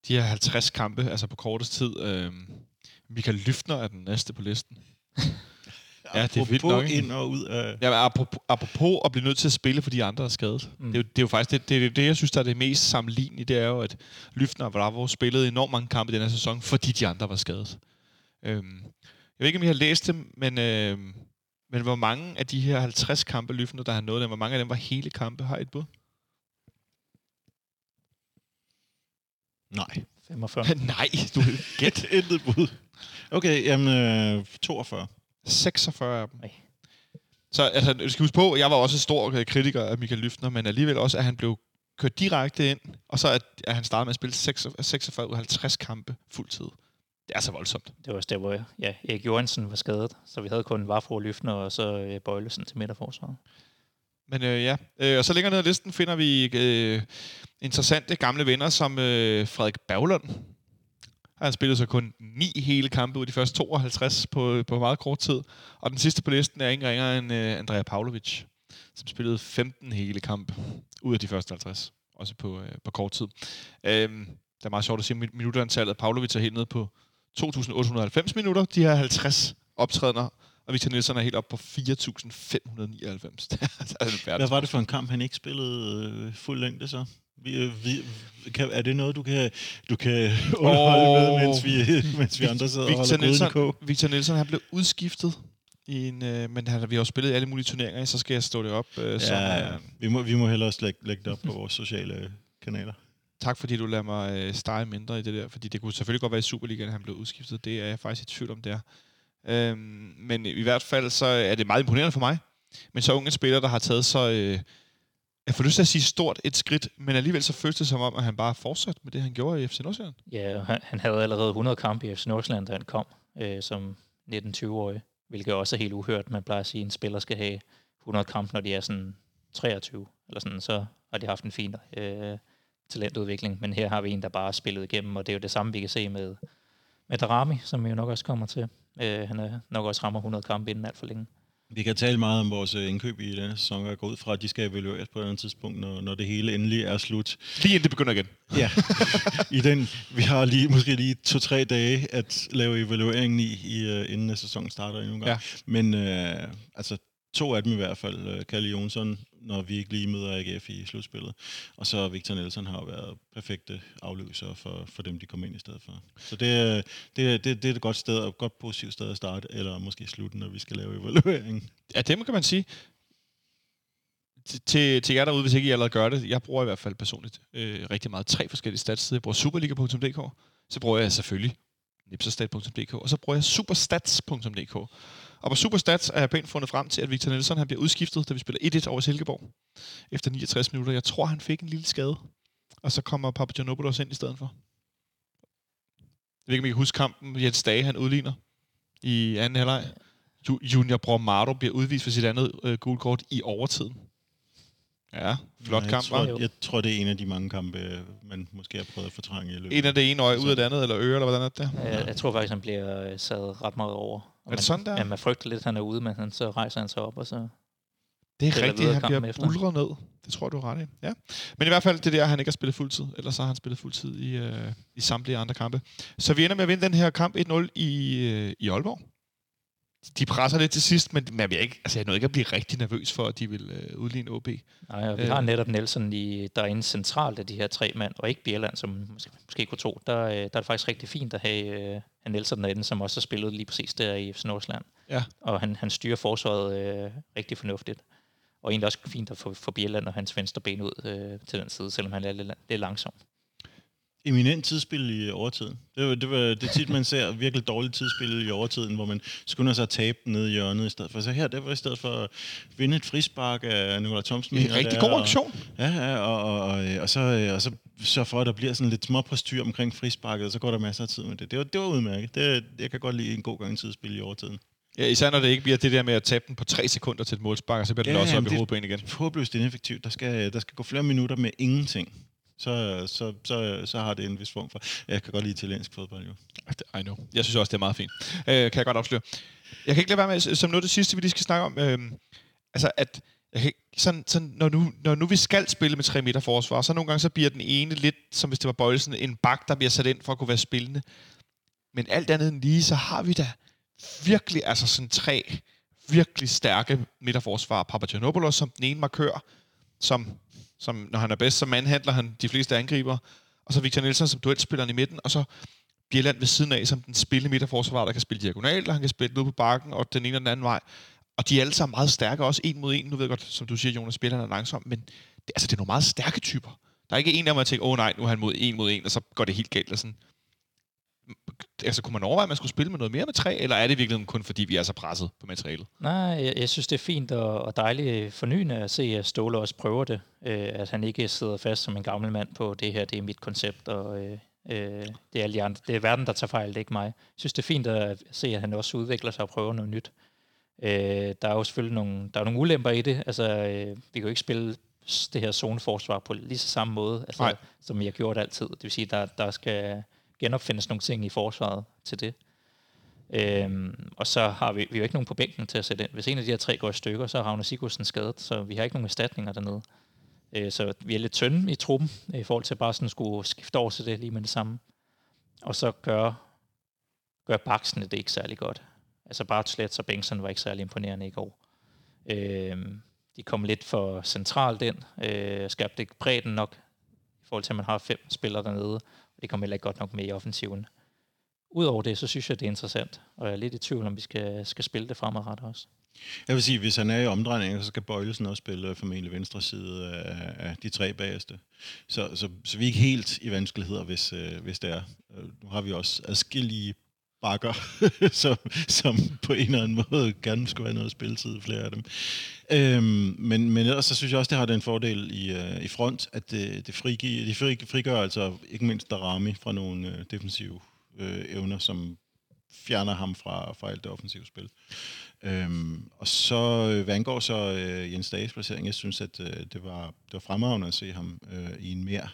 de her 50 kampe, altså på kortest tid. Øh, Michael Lyftner er den næste på listen. Ja, det er vildt nok, ind og ud af... Ja, apropos, apropos at blive nødt til at spille, fordi de andre er skadet. Mm. Det, er jo, det er jo faktisk det, det, det, jeg synes, der er det mest sammenlignelige, det er jo, at Lyftner og Bravo spillede enormt mange kampe i den her sæson, fordi de andre var skadet. Øhm, jeg ved ikke, om I har læst dem, men, øhm, men hvor mange af de her 50 kampe, Lyftner, der har nået dem, hvor mange af dem var hele kampe, har I et bud? Nej. 45. Nej, du gæt. Intet bud. Okay, jamen øh, 42. 46 af dem. Nej. Så altså, du skal huske på, jeg var også en stor øh, kritiker af Michael Lyftner, men alligevel også, at han blev kørt direkte ind, og så at, at han startede med at spille 46 46 ud af 50 kampe fuldtid. Det er så voldsomt. Det var også der, hvor ja, Erik Johansen var skadet, så vi havde kun Vafro Lyftner og så øh, Bøjlesen til midterforsvaret. Men øh, ja, øh, og så længere ned ad listen finder vi øh, interessante gamle venner som øh, Frederik Berglund. Han spillede så kun ni hele kampe ud af de første 52 på, på meget kort tid. Og den sidste på listen er ingen ringere end øh, Andrea Pavlovic, som spillede 15 hele kampe ud af de første 50. Også på, øh, på kort tid. Øh, det er meget sjovt at sige, at minutterantallet Pavlovic er helt nede på 2.890 minutter. De her 50 optrædener. Og Victor Nielsen er helt op på 4.599. det er altså Hvad var det for en kamp, han ikke spillede øh, fuld længde så? Vi, øh, vi, kan, er det noget, du kan, du kan underholde Åh. med, mens vi, mens vi andre sidder og Victor holder gryden i Nielsen? Victor Nielsen han blev udskiftet, i en, øh, men han, vi har jo spillet i alle mulige turneringer, så skal jeg stå det op. Øh, så, Ja, øh, vi må, vi må hellere lægge, lægge det op på vores sociale kanaler tak fordi du lader mig øh, stege mindre i det der, fordi det kunne selvfølgelig godt være i Superligaen, at han blev udskiftet. Det er jeg faktisk i tvivl om, det er. Øhm, men i hvert fald så øh, er det meget imponerende for mig, men så unge spiller, der har taget så, øh, jeg får lyst til at sige stort et skridt, men alligevel så føles det som om, at han bare fortsatte fortsat med det, han gjorde i FC Nordsjælland. Ja, han, han havde allerede 100 kampe i FC Nordsjælland, da han kom øh, som 19-20-årig, hvilket også er helt uhørt. Man plejer at sige, at en spiller skal have 100 kampe, når de er sådan 23, eller sådan, så har de haft en fin øh, talentudvikling. Men her har vi en, der bare er spillet igennem, og det er jo det samme, vi kan se med, med Darami, som vi jo nok også kommer til. Øh, han er nok også rammer 100 kampe inden alt for længe. Vi kan tale meget om vores øh, indkøb i denne sæson, og jeg går ud fra, at de skal evalueres på et andet tidspunkt, når, når det hele endelig er slut. Lige inden det begynder igen. Ja, i den, vi har lige, måske lige to-tre dage at lave evalueringen i, i uh, inden øh, sæsonen starter endnu en gang. Ja. Men uh, altså, to af dem i hvert fald, uh, Kalle Jonsson, når vi ikke lige møder AGF i slutspillet, og så Victor Nielsen har jo været perfekte afløser for, for dem, de kom ind i stedet for. Så det, øh, det, det, det er et godt sted, og et godt positivt sted at starte, eller måske slutte, når vi skal lave evaluering. Ja, det kan man sige. Til- Til, jer derude, hvis ikke I allerede gør det, jeg bruger i hvert fald personligt øh, rigtig meget tre forskellige stats. Jeg bruger superliga.dk, så bruger jeg selvfølgelig nipserstat.dk, og så bruger jeg superstats.dk. Og på Superstats er jeg pænt fundet frem til, at Victor Nielsen han bliver udskiftet, da vi spiller 1-1 over Silkeborg. Efter 69 minutter. Jeg tror, han fik en lille skade. Og så kommer Papagiannopoulos ind i stedet for. ved ikke, om I kan huske kampen, Jens Dage, han udligner i anden halvleg. Ju- Junior Bromado bliver udvist for sit andet øh, gule kort i overtiden. Ja, flot jeg kamp, var. tror, jeg tror, det er en af de mange kampe, øh, man måske har prøvet at fortrænge i løbet. En af det ene øje ud af det andet, eller øre, eller hvordan er det der? Jeg, jeg tror faktisk, han bliver øh, sat ret meget over. Og Er det man, sådan der? Ja, man frygter lidt, at han er ude, men han, så rejser han sig op, og så... Det er rigtigt, han bliver efter. bulret ned. Det tror du har ret i. Ja. Men i hvert fald, det der, han ikke har spillet fuldtid. Ellers så har han spillet fuldtid i, øh, i samtlige andre kampe. Så vi ender med at vinde den her kamp 1-0 i, øh, i Aalborg. De presser lidt til sidst, men man vil ikke, altså jeg nåede ikke at blive rigtig nervøs for, at de vil øh, udligne OB. Nej, og vi Øh. har netop Nelson i, derinde centralt af de her tre mand, og ikke Bjerland, som måske, måske kunne tro. Der, øh, der er det faktisk rigtig fint at have, øh, have Nelson derinde, som også har spillet lige præcis der i FC Nordsjælland. Ja. Og han, han styrer forsvaret øh, rigtig fornuftigt. Og egentlig også fint at få, få Bjerland og hans venstre ben ud øh, til den side, selvom han er lidt, lidt langsom. Eminent tidsspil i overtiden. Det, var, det, var, det er tit, man ser virkelig dårligt tidsspil i overtiden, hvor man skynder sig at tabe den ned i hjørnet i stedet for. Så her, det var i stedet for at vinde et frispark af Nikolaj Thomsen. En rigtig det er, god og- aktion. Ja, ja og, og, og, og, så, øh, og så sørge for, at der bliver sådan lidt småpostyr omkring frisparket, og så går der masser af tid med det. Det var, det var udmærket. Det, jeg kan godt lide en god gang tidsspil i overtiden. Ja, især når det ikke bliver det der med at tabe den på tre sekunder til et målspark, og så bliver den Ja, ja, også op i det- hovedet på en igen. Håbløst ineffektivt. Der skal, der skal gå flere minutter med ingenting. Så, så, så, så har det en vis form for... Jeg kan godt lide italiensk fodbold, jo. I know. Jeg synes også, det er meget fint. Øh, kan jeg godt afsløre. Jeg kan ikke lade være med, som noget af det sidste, vi lige skal snakke om, øh, altså at jeg kan, ikke- sådan, sådan, når, nu, når nu vi skal spille med 3 meter forsvar, så nogle gange så bliver den ene lidt, som hvis det var Bøjelsen, en bak, der bliver sat ind for at kunne være spillende. Men alt andet end lige, så har vi da virkelig, altså sådan tre virkelig stærke midterforsvar. Papagiannopoulos som den ene markør, som, som når han er bedst, så manhandler han de fleste angriber. Og så Victor Nielsen som duelspilleren i midten, og så Bjelland ved siden af som den spillende midterforsvar, der kan spille diagonalt, og han kan spille ned på bakken, og den ene og den anden vej. Og de er alle sammen meget stærke, også en mod en. Nu ved jeg godt, som du siger, Jonas, spilleren er langsom, men det, altså, det er nogle meget stærke typer. Der er ikke en af dem, der tænker, åh oh, nej, nu er han mod en mod en, og så går det helt galt. Og sådan. Altså, kunne man overveje, at man skulle spille med noget mere med tre, eller er det virkelig kun fordi, vi er så presset på materialet? Nej, jeg, jeg synes, det er fint og, og dejligt fornyende at se, at Ståle også prøver det. Øh, at han ikke sidder fast som en gammel mand på, det her det er mit koncept, og øh, øh, det, er alle de andre. det er verden, der tager fejl, det er ikke mig. Jeg synes, det er fint at se, at han også udvikler sig og prøver noget nyt. Øh, der er jo selvfølgelig nogle, der er nogle ulemper i det. Altså, øh, vi kan jo ikke spille det her zoneforsvar på lige så samme måde, altså, Nej. som vi har gjort altid. Det vil sige, der, der skal genopfindes nogle ting i forsvaret til det. Øhm, og så har vi, vi har jo ikke nogen på bænken til at sætte ind. Hvis en af de her tre går i stykker, så er Ravne Sigurdsen skadet, så vi har ikke nogen erstatninger dernede. Øh, så vi er lidt tynde i truppen, i forhold til bare sådan skulle skifte over til det lige med det samme. Og så gør, gør baksene det ikke særlig godt. Altså bare slet, så Bengtsson var ikke særlig imponerende i går. Øh, de kom lidt for centralt ind, øh, skabte ikke bredden nok, i forhold til at man har fem spillere dernede, det kom heller ikke godt nok med i offensiven. Udover det, så synes jeg, det er interessant, og jeg er lidt i tvivl, om vi skal, skal spille det fremadrettet også. Jeg vil sige, hvis han er i omdrejninger, så skal Bøjlesen også spille øh, formentlig venstre side af, af de tre bagerste. Så, så, så vi er ikke helt i vanskeligheder, hvis, øh, hvis det er. Øh, nu har vi også adskillige bakker, som, som på en eller anden måde gerne skulle have noget spilletid, flere af dem. Øhm, men, men ellers så synes jeg også, det har den fordel i, øh, i front, at det, det frigiver, det frig, frigør altså ikke mindst Darami fra nogle øh, defensive øh, evner, som fjerner ham fra, fra alt det offensive spil. Øhm, og så, øh, hvad angår så øh, Jens Dages placering, jeg synes, at øh, det, var, det var fremragende at se ham øh, i en mere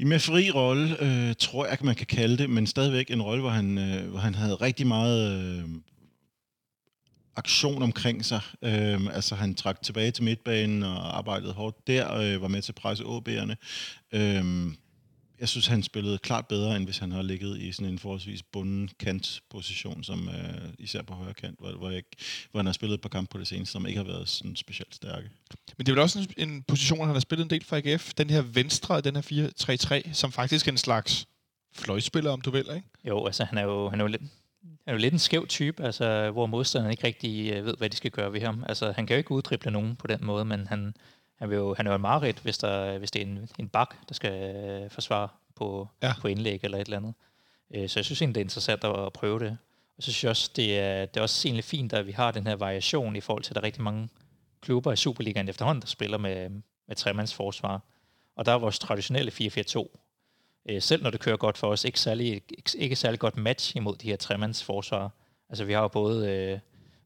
i en mere fri rolle, øh, tror jeg, man kan kalde det, men stadigvæk en rolle, hvor han, øh, hvor han havde rigtig meget øh, aktion omkring sig. Øh, altså han trak tilbage til midtbanen og arbejdede hårdt der, øh, var med til at presse OB'erne. Øh, jeg synes, han spillede klart bedre, end hvis han har ligget i sådan en forholdsvis bunden kantposition, som øh, især på højre kant, hvor, hvor, jeg, hvor han har spillet et par kampe på det seneste, som ikke har været sådan specielt stærke. Men det er vel også en, en position, han har spillet en del for AGF. Den her venstre, den her 4-3-3, som faktisk er en slags fløjspiller, om du vil, ikke? Jo, altså han er jo, han er jo lidt, han er jo lidt en skæv type, altså, hvor modstanderen ikke rigtig øh, ved, hvad de skal gøre ved ham. Altså, han kan jo ikke uddrible nogen på den måde, men han, han, vil jo, han er jo en mareridt, hvis, der, hvis det er en, en bak, der skal øh, forsvare på, Ja. på indlæg eller et eller andet. Øh, så jeg synes egentlig, det er interessant at, at prøve det. Og så synes jeg også, det er, det er også egentlig fint, at vi har den her variation i forhold til, at der er rigtig mange klubber i Superligaen efterhånden, der spiller med, med tremandsforsvar. Og der er vores traditionelle 4-4-2, øh, selv når det kører godt for os, ikke særlig, ikke, ikke særlig godt match imod de her tremands forsvar. Altså vi har jo både øh,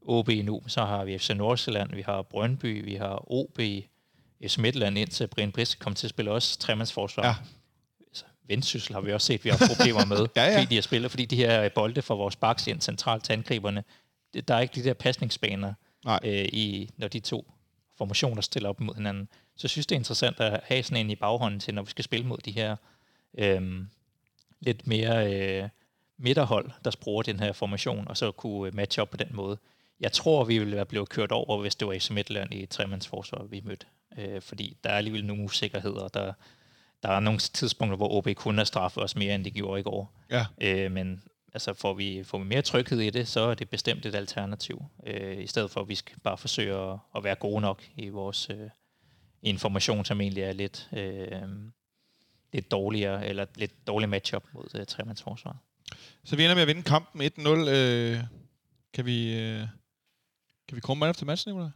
OB nu, så har vi FC Nordsjælland, vi har Brøndby, vi har OB, FC Midtland indtil Brian Brisk kom til at spille også tremandsforsvar. Ja. Altså, Vendsyssel har vi også set, vi har problemer med, Ja, ja. fordi de har spillet, fordi de her bolde fra vores baks ind centralt til angriberne, der er ikke de der pasningsbaner, Nej. øh, i, når de to formationer stiller op mod hinanden. Så jeg synes, det er interessant at have sådan en i baghånden til, når vi skal spille mod de her øhm, lidt mere øh, midterhold, der bruger den her formation, og så kunne øh, matche op på den måde. Jeg tror, vi ville være blevet kørt over, hvis det var FC Midtland i tremandsforsvar, vi mødte. Øh, fordi der er alligevel nogle usikkerheder. Der, der er nogle tidspunkter, hvor OB kun har straffet os mere, end de gjorde i går. Ja. Øh, men altså, får, vi, får vi mere tryghed i det, så er det bestemt et alternativ. Øh, I stedet for, at vi skal bare forsøge at, at være gode nok i vores øh, information, som egentlig er lidt, øh, lidt dårligere, eller lidt dårlig matchup mod øh, tremandsforsvaret. Så vi ender med at vinde kampen 1-0. Øh, kan vi... Øh, kan vi komme man efter matchen, Nicolaj?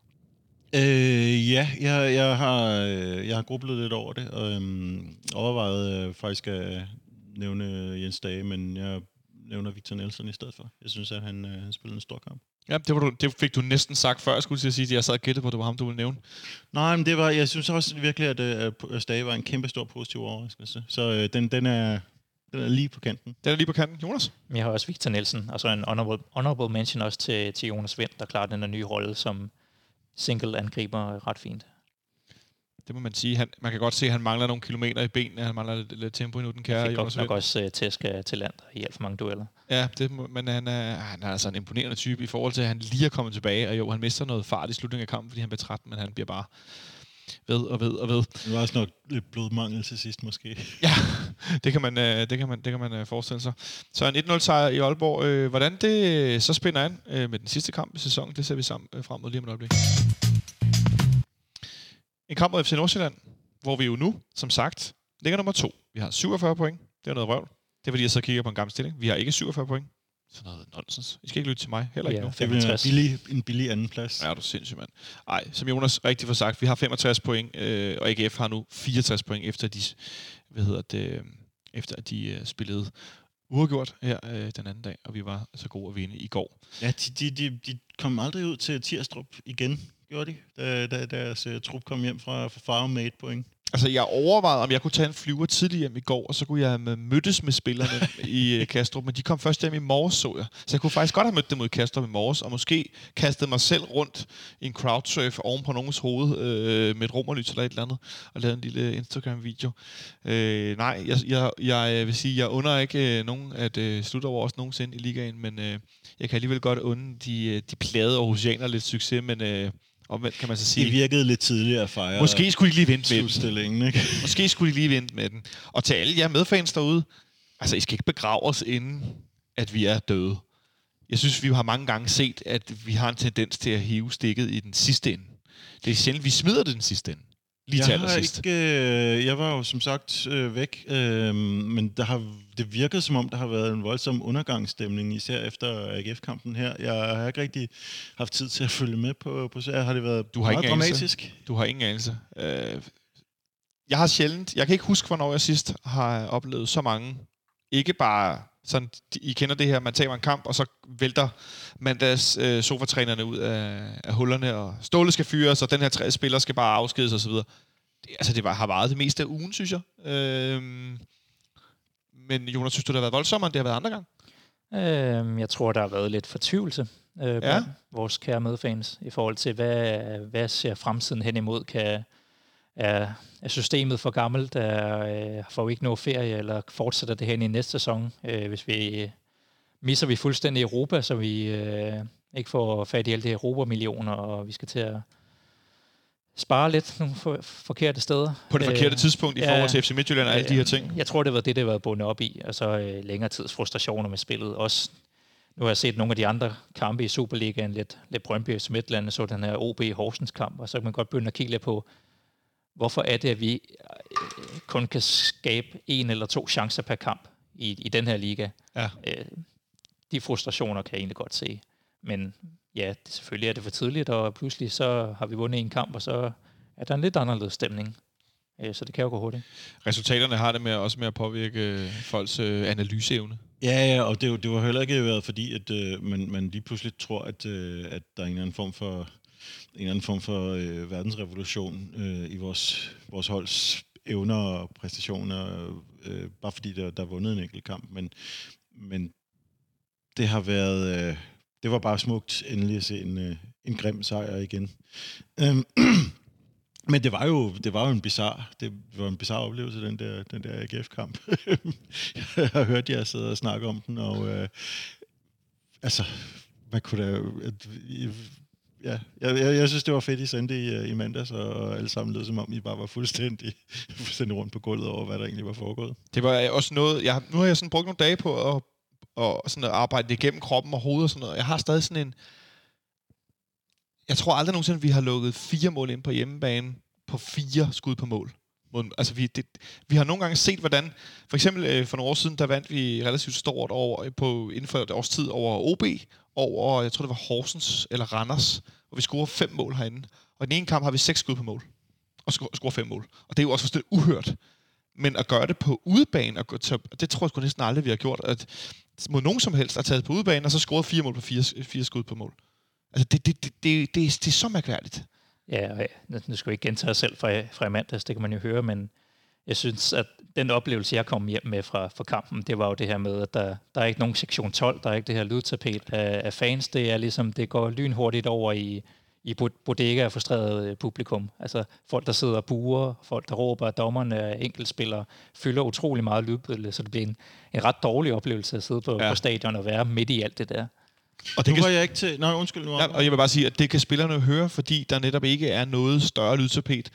Øh, ja, jeg, jeg, har, øh, jeg har grublet lidt over det, og øhm, overvejet øh, faktisk at nævne Jens Dage, men jeg nævner Victor Nielsen i stedet for. Jeg synes, at han, øh, han spillede en stor kamp. Ja, det, var du, det fik du næsten sagt før, jeg skulle til at sige, at jeg sad og gættede på, at det var ham, du ville nævne. Nej, men det var, jeg synes også virkelig, at, øh, at Stage var en kæmpe stor positiv overraskelse. Så øh, den, den, er, den er lige på kanten. Den er lige på kanten. Jonas? Men jeg har også Victor Nielsen, og så en honorable, honorable mention også til, til Jonas Vind, der klarer den her nye rolle som single-angriber ret fint. Det må man sige. Han, man kan godt se, at han mangler nogle kilometer i benene. Han mangler lidt, lidt tempo endnu, den kære Jonas godt nok Vind. også uh, tæsk af til land i alt for mange dueller. Ja, det må, men han er, han er altså en imponerende type i forhold til, at han lige er kommet tilbage. Og jo, han mister noget fart i slutningen af kampen, fordi han bliver træt, men han bliver bare ved og ved og ved. Det var også nok lidt blodmangel til sidst, måske. Ja, det kan man, øh, det kan man, det kan man øh, forestille sig. Så en 1-0 sejr i Aalborg. Øh, hvordan det så spænder an øh, med den sidste kamp i sæsonen, det ser vi sammen øh, frem mod lige om et øjeblik. En kamp mod FC Nordsjælland, hvor vi jo nu, som sagt, ligger nummer to. Vi har 47 point. Det er noget røvl. Det er fordi, jeg så kigger på en gammel stilling. Vi har ikke 47 point. Sådan noget nonsens. I skal ikke lytte til mig. Heller ikke Ja. nu. Det bliver en 65. billig, en billig anden plads. Ja, du er sindssyg, mand. Ej, som Jonas rigtig får sagt, vi har 65 point, øh, og AGF har nu 64 point, efter de, hvad hedder det, øh, efter at de øh, spillede uafgjort her øh, den anden dag, og vi var så gode at vinde i går. Ja, de, de, de, de kom aldrig ud til Tirstrup igen, gjorde de, da, da deres uh, trup kom hjem fra, fra Farm med et point. Altså, jeg overvejede, om jeg kunne tage en flyver tidligt hjem i går, og så kunne jeg mødtes med spillerne i øh, Kastrup, men de kom først hjem i morges, så jeg. Så jeg kunne faktisk godt have mødt dem ud i Kastrup i morges, og måske kastet mig selv rundt i en crowdsurf oven på nogens hoved øh, med et romerlys eller et eller andet, og lavet en lille Instagram-video. Øh, nej, jeg, jeg, jeg vil sige, jeg under ikke øh, nogen at øh, slutte over os nogensinde i ligaen, men øh, jeg kan alligevel godt unde de, øh, de plade Aarhusianer lidt succes, men øh, omvendt kan man så Det sige... virkede lidt tidligere at fejre Måske skulle de lige vente med den. ikke? Måske skulle de lige vente med den. Og til alle jer medfans derude, altså I skal ikke begrave os inden, at vi er døde. Jeg synes, vi har mange gange set, at vi har en tendens til at hive stikket i den sidste ende. Det er sjældent, vi smider det den sidste ende. Lige til Jeg, har ikke, øh, jeg var jo som sagt øh, væk, øh, men der har, det virkede som om, der har været en voldsom undergangsstemning, især efter AGF-kampen her. Jeg har ikke rigtig haft tid til at følge med på, på serien. Har det været Du har meget ingen anelse. dramatisk? Du har ingen anelse. Øh, jeg har sjældent, jeg kan ikke huske, hvornår jeg sidst har oplevet så mange, ikke bare sådan, I kender det her, man tager en kamp, og så vælter mandags øh, sofatrænerne ud af, af hullerne, og Ståle skal fyres, og den her tre spiller skal bare afskedes osv. Det, altså, det var, har varet det meste af ugen, synes jeg. Øh, men Jonas, synes du, det har været voldsommere, end det har været andre gange? Øhm, jeg tror, der har været lidt fortvivlelse øh, Ja. ja. vores kære medfans i forhold til, hvad, hvad ser fremtiden hen imod? Kan, er, er systemet for gammelt? Er, øh, får vi ikke noget ferie, eller fortsætter det hen i næste sæson? Øh, hvis vi misser vi fuldstændig Europa, så vi øh, ikke får fat i alle de Europa-millioner, og vi skal til at spare lidt nogle for, forkerte steder. På det forkerte tidspunkt i ja. forhold til FC Midtjylland og alle de her ting? Jeg tror, det var det, det var bundet op i. Og så øh, længere tids frustrationer med spillet. Også, nu har jeg set nogle af de andre kampe i Superligaen, lidt, lidt Brøndby og Midtland, så den her OB Horsens kamp, og så kan man godt begynde at kigge lidt på, hvorfor er det, at vi øh, kun kan skabe en eller to chancer per kamp i, i den her liga. Ja. Øh, de frustrationer kan jeg egentlig godt se. Men ja, det, selvfølgelig er det for tidligt, og pludselig så har vi vundet en kamp, og så er der en lidt anderledes stemning. Øh, så det kan jo gå hurtigt. Resultaterne har det med også med at påvirke folks øh, analyseevne. Ja, ja, og det, det var heller ikke været fordi, at øh, man, man lige pludselig tror, at, øh, at der er en eller anden form for, en eller anden form for øh, verdensrevolution øh, i vores, vores holds evner og præstationer, øh, bare fordi der, der er vundet en enkelt kamp. Men, men det har været... Øh, det var bare smukt endelig at se en, øh, en grim sejr igen. Øhm, men det var jo, det var jo en bizar det var en bizar oplevelse, den der, den der AGF-kamp. jeg har hørt jer sidde og snakke om den, og øh, altså, hvad kunne der... Ja, jeg, jeg, jeg synes, det var fedt, I sendte i, øh, i mandags, og alle sammen lød som om, I bare var fuldstændig, fuldstændig rundt på gulvet over, hvad der egentlig var foregået. Det var øh, også noget, jeg, nu har jeg sådan brugt nogle dage på at, og sådan at arbejde det igennem kroppen og hovedet og sådan noget. Jeg har stadig sådan en... Jeg tror aldrig nogensinde, vi har lukket fire mål ind på hjemmebane på fire skud på mål. Altså, vi, det, vi har nogle gange set, hvordan... For eksempel øh, for nogle år siden, der vandt vi relativt stort over, øh, på, inden for et års tid over OB, over, jeg tror det var Horsens eller Randers, hvor vi scorer fem mål herinde. Og i den ene kamp har vi seks skud på mål, og scorer fem mål. Og det er jo også fuldstændig uhørt. Men at gøre det på udebane, og gå til, det tror jeg sgu næsten aldrig, vi har gjort, at mod nogen som helst har taget på udebane, og så scoret fire mål på fire, fire skud på mål. Altså, det, det, det, det, det, er, det er så mærkværdigt. Ja, nu skal vi ikke gentage os selv fra, fra mandags, det kan man jo høre, men jeg synes, at den oplevelse, jeg kom hjem med fra, fra kampen, det var jo det her med, at der, der er ikke nogen sektion 12, der er ikke det her lydtapet af, af fans. Det er ligesom, det går lynhurtigt over i, i bodega af frustreret øh, publikum. Altså folk, der sidder og buer, folk, der råber, at dommerne er enkeltspillere, fylder utrolig meget lydbillede, så det bliver en, en ret dårlig oplevelse at sidde på, ja. på stadion og være midt i alt det der. Og det nu kan, var jeg ikke til... Nej, undskyld nu. Ja, og jeg vil bare sige, at det kan spillerne høre, fordi der netop ikke er noget større lydtapet,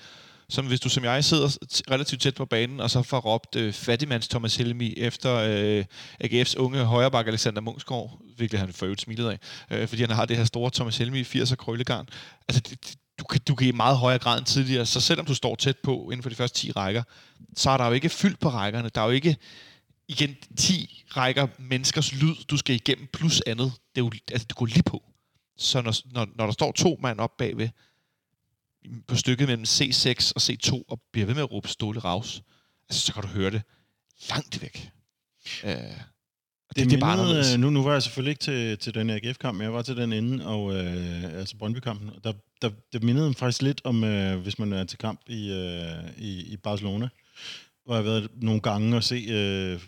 som hvis du som jeg sidder relativt tæt på banen, og så får råbt øh, fattigmands Thomas Helmi efter øh, AGF's unge højreback Alexander Munchsgaard, hvilket han for øvrigt smilet af, øh, fordi han har det her store Thomas Helmi 80'er krøllegarn. Altså, det, du kan, du kan i meget højere grad end tidligere, så selvom du står tæt på inden for de første 10 rækker, så er der jo ikke fyldt på rækkerne. Der er jo ikke igen 10 rækker menneskers lyd, du skal igennem, plus andet. Det er jo, altså, det går lige på. Så når, når, når der står to mand op bagved, på stykket mellem C6 og C2 og bliver ved med at råbe Ståle Raus, altså, så kan du høre det langt væk. Uh, det, det, det er bare nu, nu var jeg selvfølgelig ikke til, til den AGF-kamp, men jeg var til den ende, og, øh, altså Brøndby-kampen. Der, der, det mindede faktisk lidt om, øh, hvis man er til kamp i, øh, i, i Barcelona, hvor jeg har været nogle gange og se øh,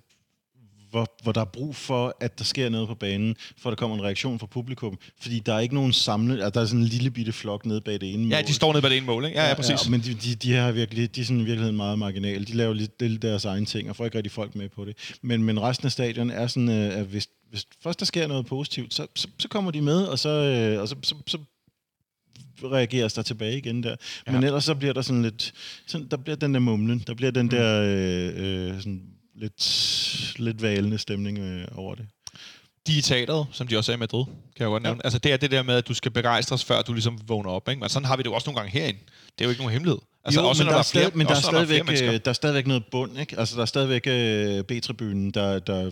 hvor, hvor der er brug for, at der sker noget på banen, for at der kommer en reaktion fra publikum. Fordi der er ikke nogen samle... Altså, der er sådan en lille bitte flok nede bag det ene mål. Ja, de står nede bag det ene mål, ikke? Ja, ja, præcis. Ja, men de, de, de, er virkelig, de er sådan i virkeligheden meget marginale. De laver lidt, lidt deres egen ting, og får ikke rigtig folk med på det. Men, men resten af stadion er sådan, øh, at hvis, hvis først der sker noget positivt, så, så, så kommer de med, og så, øh, og så, så, så reageres der tilbage igen der. Ja. Men ellers så bliver der sådan lidt, sådan, der bliver den der mumlen, der bliver den mm. der øh, øh, sådan lidt, lidt valende stemning øh, over det. De er teateret, som de også er i Madrid, kan jeg godt nævne. Ja. Altså det er det der med, at du skal begejstres, før du ligesom vågner op. Ikke? Men sådan har vi det jo også nogle gange herinde. Det er jo ikke nogen hemmelighed. Altså, jo, også, men, der, der, er flere, men der, er stadigvæk, der, er øh, der er stadigvæk noget bund. Ikke? Altså der er stadigvæk øh, B-tribunen, der, der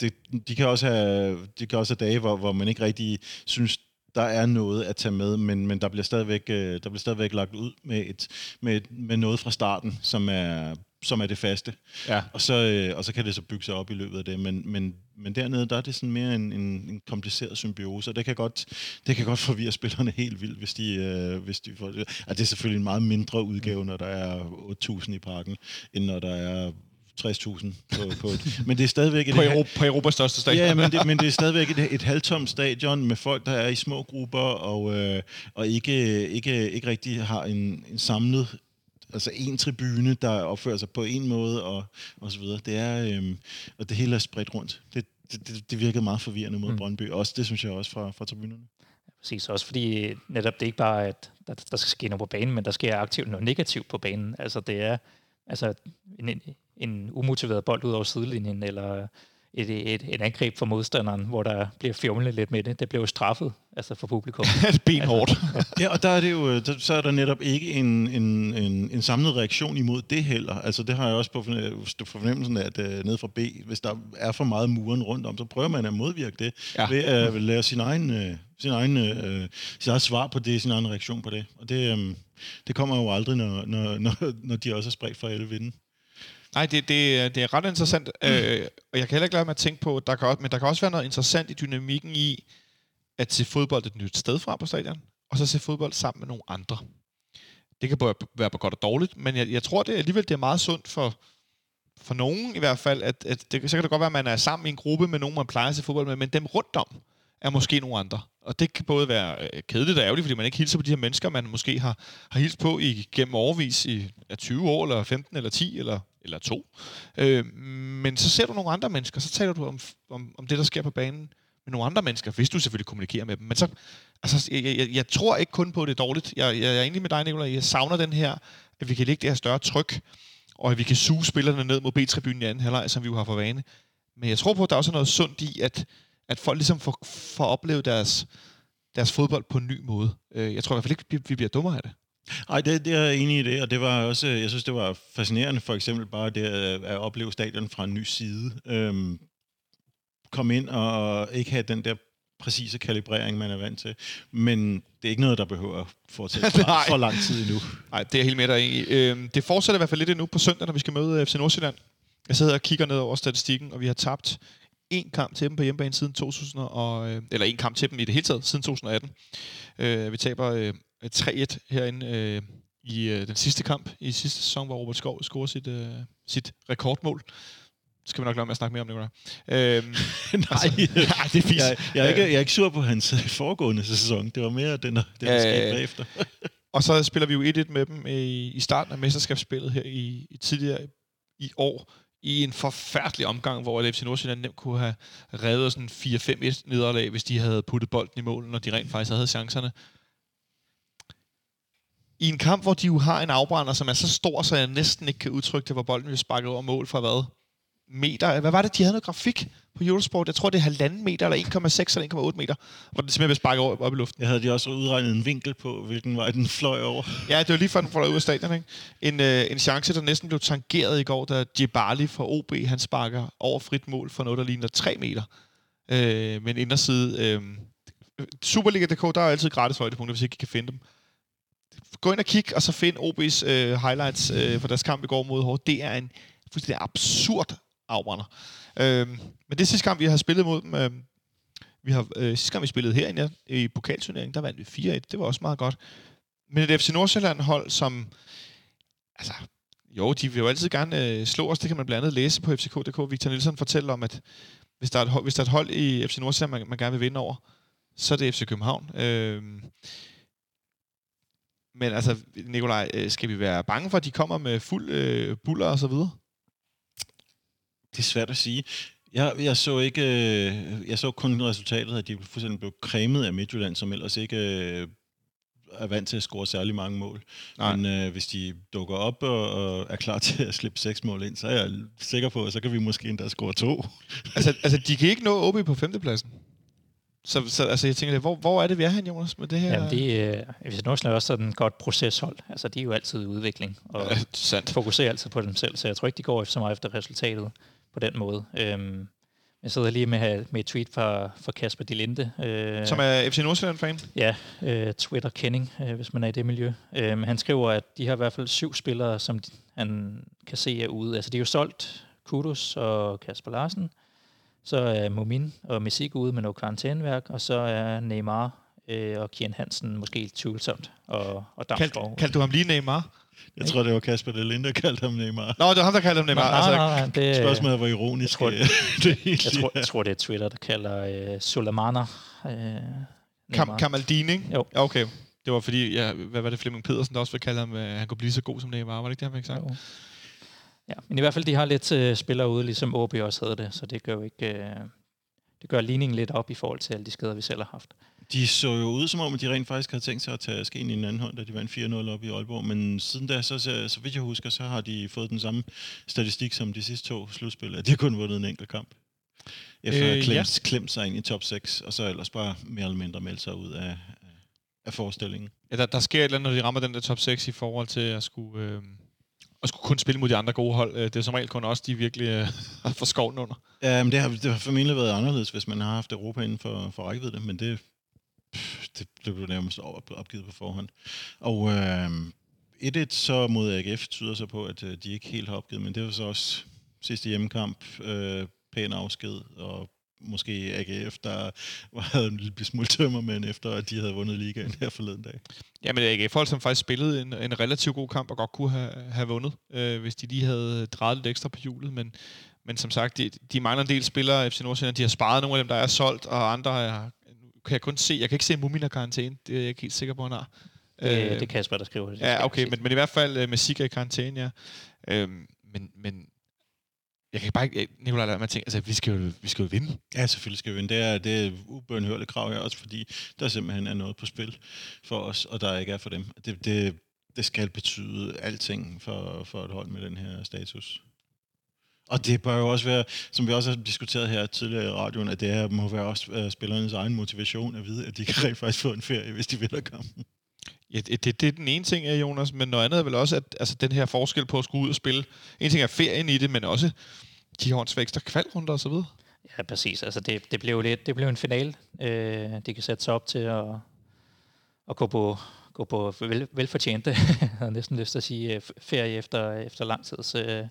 det, de kan også have, de kan også have dage, hvor, hvor man ikke rigtig synes, der er noget at tage med, men, men der, bliver stadigvæk, øh, der bliver stadigvæk lagt ud med, et, med, med noget fra starten, som er som er det faste. Ja. Og, så, øh, og så kan det så bygge sig op i løbet af det. Men, men, men dernede, der er det sådan mere en, en, en kompliceret symbiose, og det kan godt, det kan godt forvirre spillerne helt vildt, hvis de, øh, hvis de får det. Altså, det er selvfølgelig en meget mindre udgave, når der er 8.000 i parken, end når der er 60.000 på, på et. Men det er stadigvæk... Et, på, Europa, på Europas største stadion. Ja, men det, men det er stadigvæk et, et halvtomt stadion med folk, der er i små grupper og, øh, og ikke, ikke, ikke rigtig har en, en samlet altså en tribune, der opfører sig på en måde, og, og så videre. Det er, øhm, og det hele er spredt rundt. Det, det, det virkede meget forvirrende mod mm. Brøndby. Også, det synes jeg også fra, fra tribunerne. Ja, præcis, også fordi netop det er ikke bare, at der, der skal ske noget på banen, men der sker aktivt noget negativt på banen. Altså det er altså en, en, en umotiveret bold ud over sidelinjen, eller et, et, et angreb for modstanderen, hvor der bliver fjumlet lidt med det. Det blev jo straffet altså for publikum. det er benhårdt. Ja, og der er det jo, der, så er der netop ikke en, en, en, en samlet reaktion imod det heller. Altså det har jeg også på forne- på fornemmelsen af, at uh, nede fra B, hvis der er for meget muren rundt om, så prøver man at modvirke det Ja. ved at lave sin egen, uh, sin egen, uh, sin egen svar på det, sin egen reaktion på det. Og det, um, det kommer jo aldrig, når, når, når, når de også er spredt fra alle vinden. Nej, det, det, er- det er ret interessant, øh, og jeg kan heller ikke lade med at tænke på, der kan, også- men der kan også være noget interessant i dynamikken i at se fodbold et nyt sted fra på stadion, og så se fodbold sammen med nogle andre. Det kan både være på godt og dårligt, men jeg, jeg tror det alligevel, det er meget sundt for, for nogen i hvert fald, at, at det, så kan det godt være, at man er sammen i en gruppe med nogen, man plejer at se fodbold med, men dem rundt om er måske nogle andre. Og det kan både være øh, kedeligt og ærgerligt, fordi man ikke hilser på de her mennesker, man måske har, har hilst på i, gennem overvis i ja, 20 år, eller 15, eller 10, eller, eller to. Øh, men så ser du nogle andre mennesker, så taler du om, om, om det, der sker på banen med nogle andre mennesker, hvis du selvfølgelig kommunikerer med dem. Men så, altså, jeg, jeg, jeg tror ikke kun på, at det er dårligt. Jeg, jeg er enig med dig, Nicolai. Jeg savner den her, at vi kan lægge det her større tryk, og at vi kan suge spillerne ned mod B-tribunen i anden halvleg, som vi jo har for vane. Men jeg tror på, at der også er noget sundt i, at, at folk ligesom får, får oplevet deres, deres fodbold på en ny måde. Øh, jeg tror i hvert fald ikke, vi bliver dummere af det. Nej, det, det er jeg enig i det, og det var også, jeg synes, det var fascinerende, for eksempel bare det at, at opleve stadion fra en ny side. Øhm, komme ind og ikke have den der præcise kalibrering, man er vant til. Men det er ikke noget, der behøver at fortsætte for, for lang tid endnu. Nej, det er helt med dig i. Øhm, det fortsætter i hvert fald lidt endnu på søndag, når vi skal møde FC Nordsjælland. Jeg sidder og kigger ned over statistikken, og vi har tabt en kamp til dem på hjemmebane siden 2000, og, øh, eller en kamp til dem i det hele taget siden 2018. Øh, vi taber øh, 3-1 herinde øh, i øh, den sidste kamp i sidste sæson, hvor Robert Skov scorer sit, øh, sit rekordmål. Det skal vi nok lade med at snakke mere om det. Øhm, Nej, nej, det er fisk. jeg, jeg, er ikke, jeg er ikke sur på hans øh, foregående sæson. Det var mere den, der, der Øh, skete bagefter. Og så spiller vi jo 1-1 med dem i, i starten af mesterskabsspillet her i, i tidligere i år, i en forfærdelig omgang, hvor FC Nordsjælland nemt kunne have reddet sådan 4-5-1 nederlag, hvis de havde puttet bolden i mål, når de rent faktisk havde chancerne. I en kamp, hvor de jo har en afbrænder, som er så stor, så jeg næsten ikke kan udtrykke det, hvor bolden bliver sparket over mål fra hvad? Meter? Hvad var det, de havde noget grafik på Eurosport? Jeg tror, det er halvanden meter, eller 1,6 eller 1,8 meter, hvor det simpelthen bliver sparket op, op i luften. Jeg havde de også udregnet en vinkel på, hvilken vej den fløj over. Ja, det var lige før den fløj ud af stadion, ikke? En, øh, en chance, der næsten blev tangeret i går, da Djibali fra OB, han sparker over frit mål for noget, der ligner 3 meter. Øh, men inderside... Øh, Superliga.dk, der er altid gratis højdepunkter, hvis ikke I kan finde dem. Gå ind og kig, og så find OB's øh, highlights øh, for deres kamp i går mod Hård. Det er en fuldstændig absurd afbrænder. Øh, men det sidste kamp, vi har spillet mod dem. Øh, vi har, øh, sidste gang, vi spillede herinde ja, i pokalturneringen, der vandt vi 4-1. Det var også meget godt. Men et FC Nordsjælland-hold, som... Altså, jo, de vil jo altid gerne øh, slå os. Det kan man blandt andet læse på fck.dk. Victor Nielsen fortæller om, at hvis der er et hold, hvis der er et hold i FC Nordsjælland, man, man gerne vil vinde over, så er det FC København. Øh, men altså, Nikolaj, øh, skal vi være bange for, at de kommer med fuld øh, buller og så videre? Det er svært at sige. Jeg, jeg så ikke, øh, jeg så kun resultatet, at de fuldstændig blev cremet af Midtjylland, som ellers ikke øh, er vant til at score særlig mange mål. Nej. Men øh, hvis de dukker op og, og er klar til at slippe seks mål ind, så er jeg sikker på, at så kan vi måske endda score to. altså, altså, de kan ikke nå OB på femtepladsen. Så, så altså, jeg tænker, hvor, hvor er det, vi er hen, Jonas, med det her? Jamen, det, øh, hvis Nordsjælland er også sådan et godt proceshold. Altså, de er jo altid i udvikling, og Ja, sandt. fokuserer altid på dem selv, så jeg tror ikke, de går så meget efter resultatet på den måde. Øhm, jeg sidder lige med, med et tweet fra, fra Kasper Dilinde. Øh, Som er FC Nordsjælland-fan. Ja, øh, Twitter Kenning, øh, hvis man er i det miljø. Øh, han skriver, at de har i hvert fald syv spillere, som han kan se er ude. Altså, de er jo solgt Kudus og Kasper Larsen. Så er Mumin og Messi ude med noget karantæneværk, og så er Neymar øh, og Kian Hansen måske tvivlsomt, og, og Kaldte Damsgaard. kald du ham lige Neymar? Jeg tror, det var Kasper de Linde, der kaldte ham Neymar. Nå, det var ham, der kaldte ham Neymar. Nej, altså, nej, nej, det, Spørgsmålet var ironisk. jeg tror- øh, det er jeg, tror, jeg tror, det er Twitter, der kalder øh, Sulemana øh, Kam, Neymar. Kamaldin, ikke? Jo. Ja, okay. Det var fordi, ja, hvad var det, Flemming Pedersen, der også ville kalde ham, at han kunne blive så god som Neymar. Var det ikke det, han fik sagt? Jo. Ja, men i hvert fald, de har lidt øh, spillere ude, ligesom OB også havde det, så det gør jo ikke... Øh, det gør ligningen lidt op i forhold til alle de skader, vi selv har haft. De så jo ud som om, at de rent faktisk havde tænkt sig at tage skeen i en anden hånd, da de vandt 4-0 op i Aalborg. Men siden da, så, så, så vidt jeg husker, så har de fået den samme statistik som de sidste to slutspil, at de har kun vundet en enkelt kamp. Efter at Øh, have ja. klemt, klemt sig ind i top 6, og så ellers bare mere eller mindre melde sig ud af, af forestillingen. Ja, der, der sker et eller andet, når de rammer den der top 6 i forhold til at skulle, øh, og skulle kun spille mod de andre gode hold. Øh, det er som regel kun også de virkelig øh, får skoven under. Ja, men det har, det har formentlig været anderledes, hvis man har haft Europa inden for, for rækkevidde, men det, pff, det, det blev nærmest op, opgivet på forhånd. Og øh, 1-1 så mod AGF tyder så på, at øh, de ikke helt har opgivet, men det var så også sidste hjemmekamp, øh, pæn afsked, og måske AGF, der havde en lille smule tømmermænd efter, at de havde vundet ligaen her forleden dag. Ja, men AGF hold, som faktisk spillede en, en relativt god kamp og godt kunne have, have vundet, øh, hvis de lige havde drejet lidt ekstra på hjulet. Men, men som sagt, de, de mangler en del spillere FC Nordsjælland. De har sparet nogle af dem, der er solgt, og andre er, kan jeg kun se. Jeg kan ikke se Mumin og karantæne. Det er jeg ikke helt sikker på, han har. Det, Øh, det er Kasper, der skriver det. Ja, okay, men, men i hvert fald øh, med Sika i karantæne, ja. Øhm, men, men jeg kan bare ikke, Nicolaj, lade mig tænke, altså, vi skal, jo, vi skal jo vinde. Ja, selvfølgelig skal vi vinde. Det er, det er ubønhørligt krav her, også fordi der simpelthen er noget på spil for os, og der ikke er for dem. Det, det, det skal betyde alting for, for et hold med den her status. Og det bør jo også være, som vi også har diskuteret her tidligere i radioen, at det her må være også øh, spillernes egen motivation at vide, at de kan rent faktisk få en ferie, hvis de vinder kampen. Ja, det, det, det er den ene ting, Jonas, men noget andet er vel også, at altså, den her forskel på at skulle ud og spille. En ting er ferien i det, men også de har kvalrunder og så videre. Ja, præcis. Altså, det, det blev lidt, det blev en finale. Øh, de kan sætte sig op til at, at gå på, gå på vel, velfortjente, jeg har næsten lyst til at sige, øh, ferie efter, efter lang tids øh,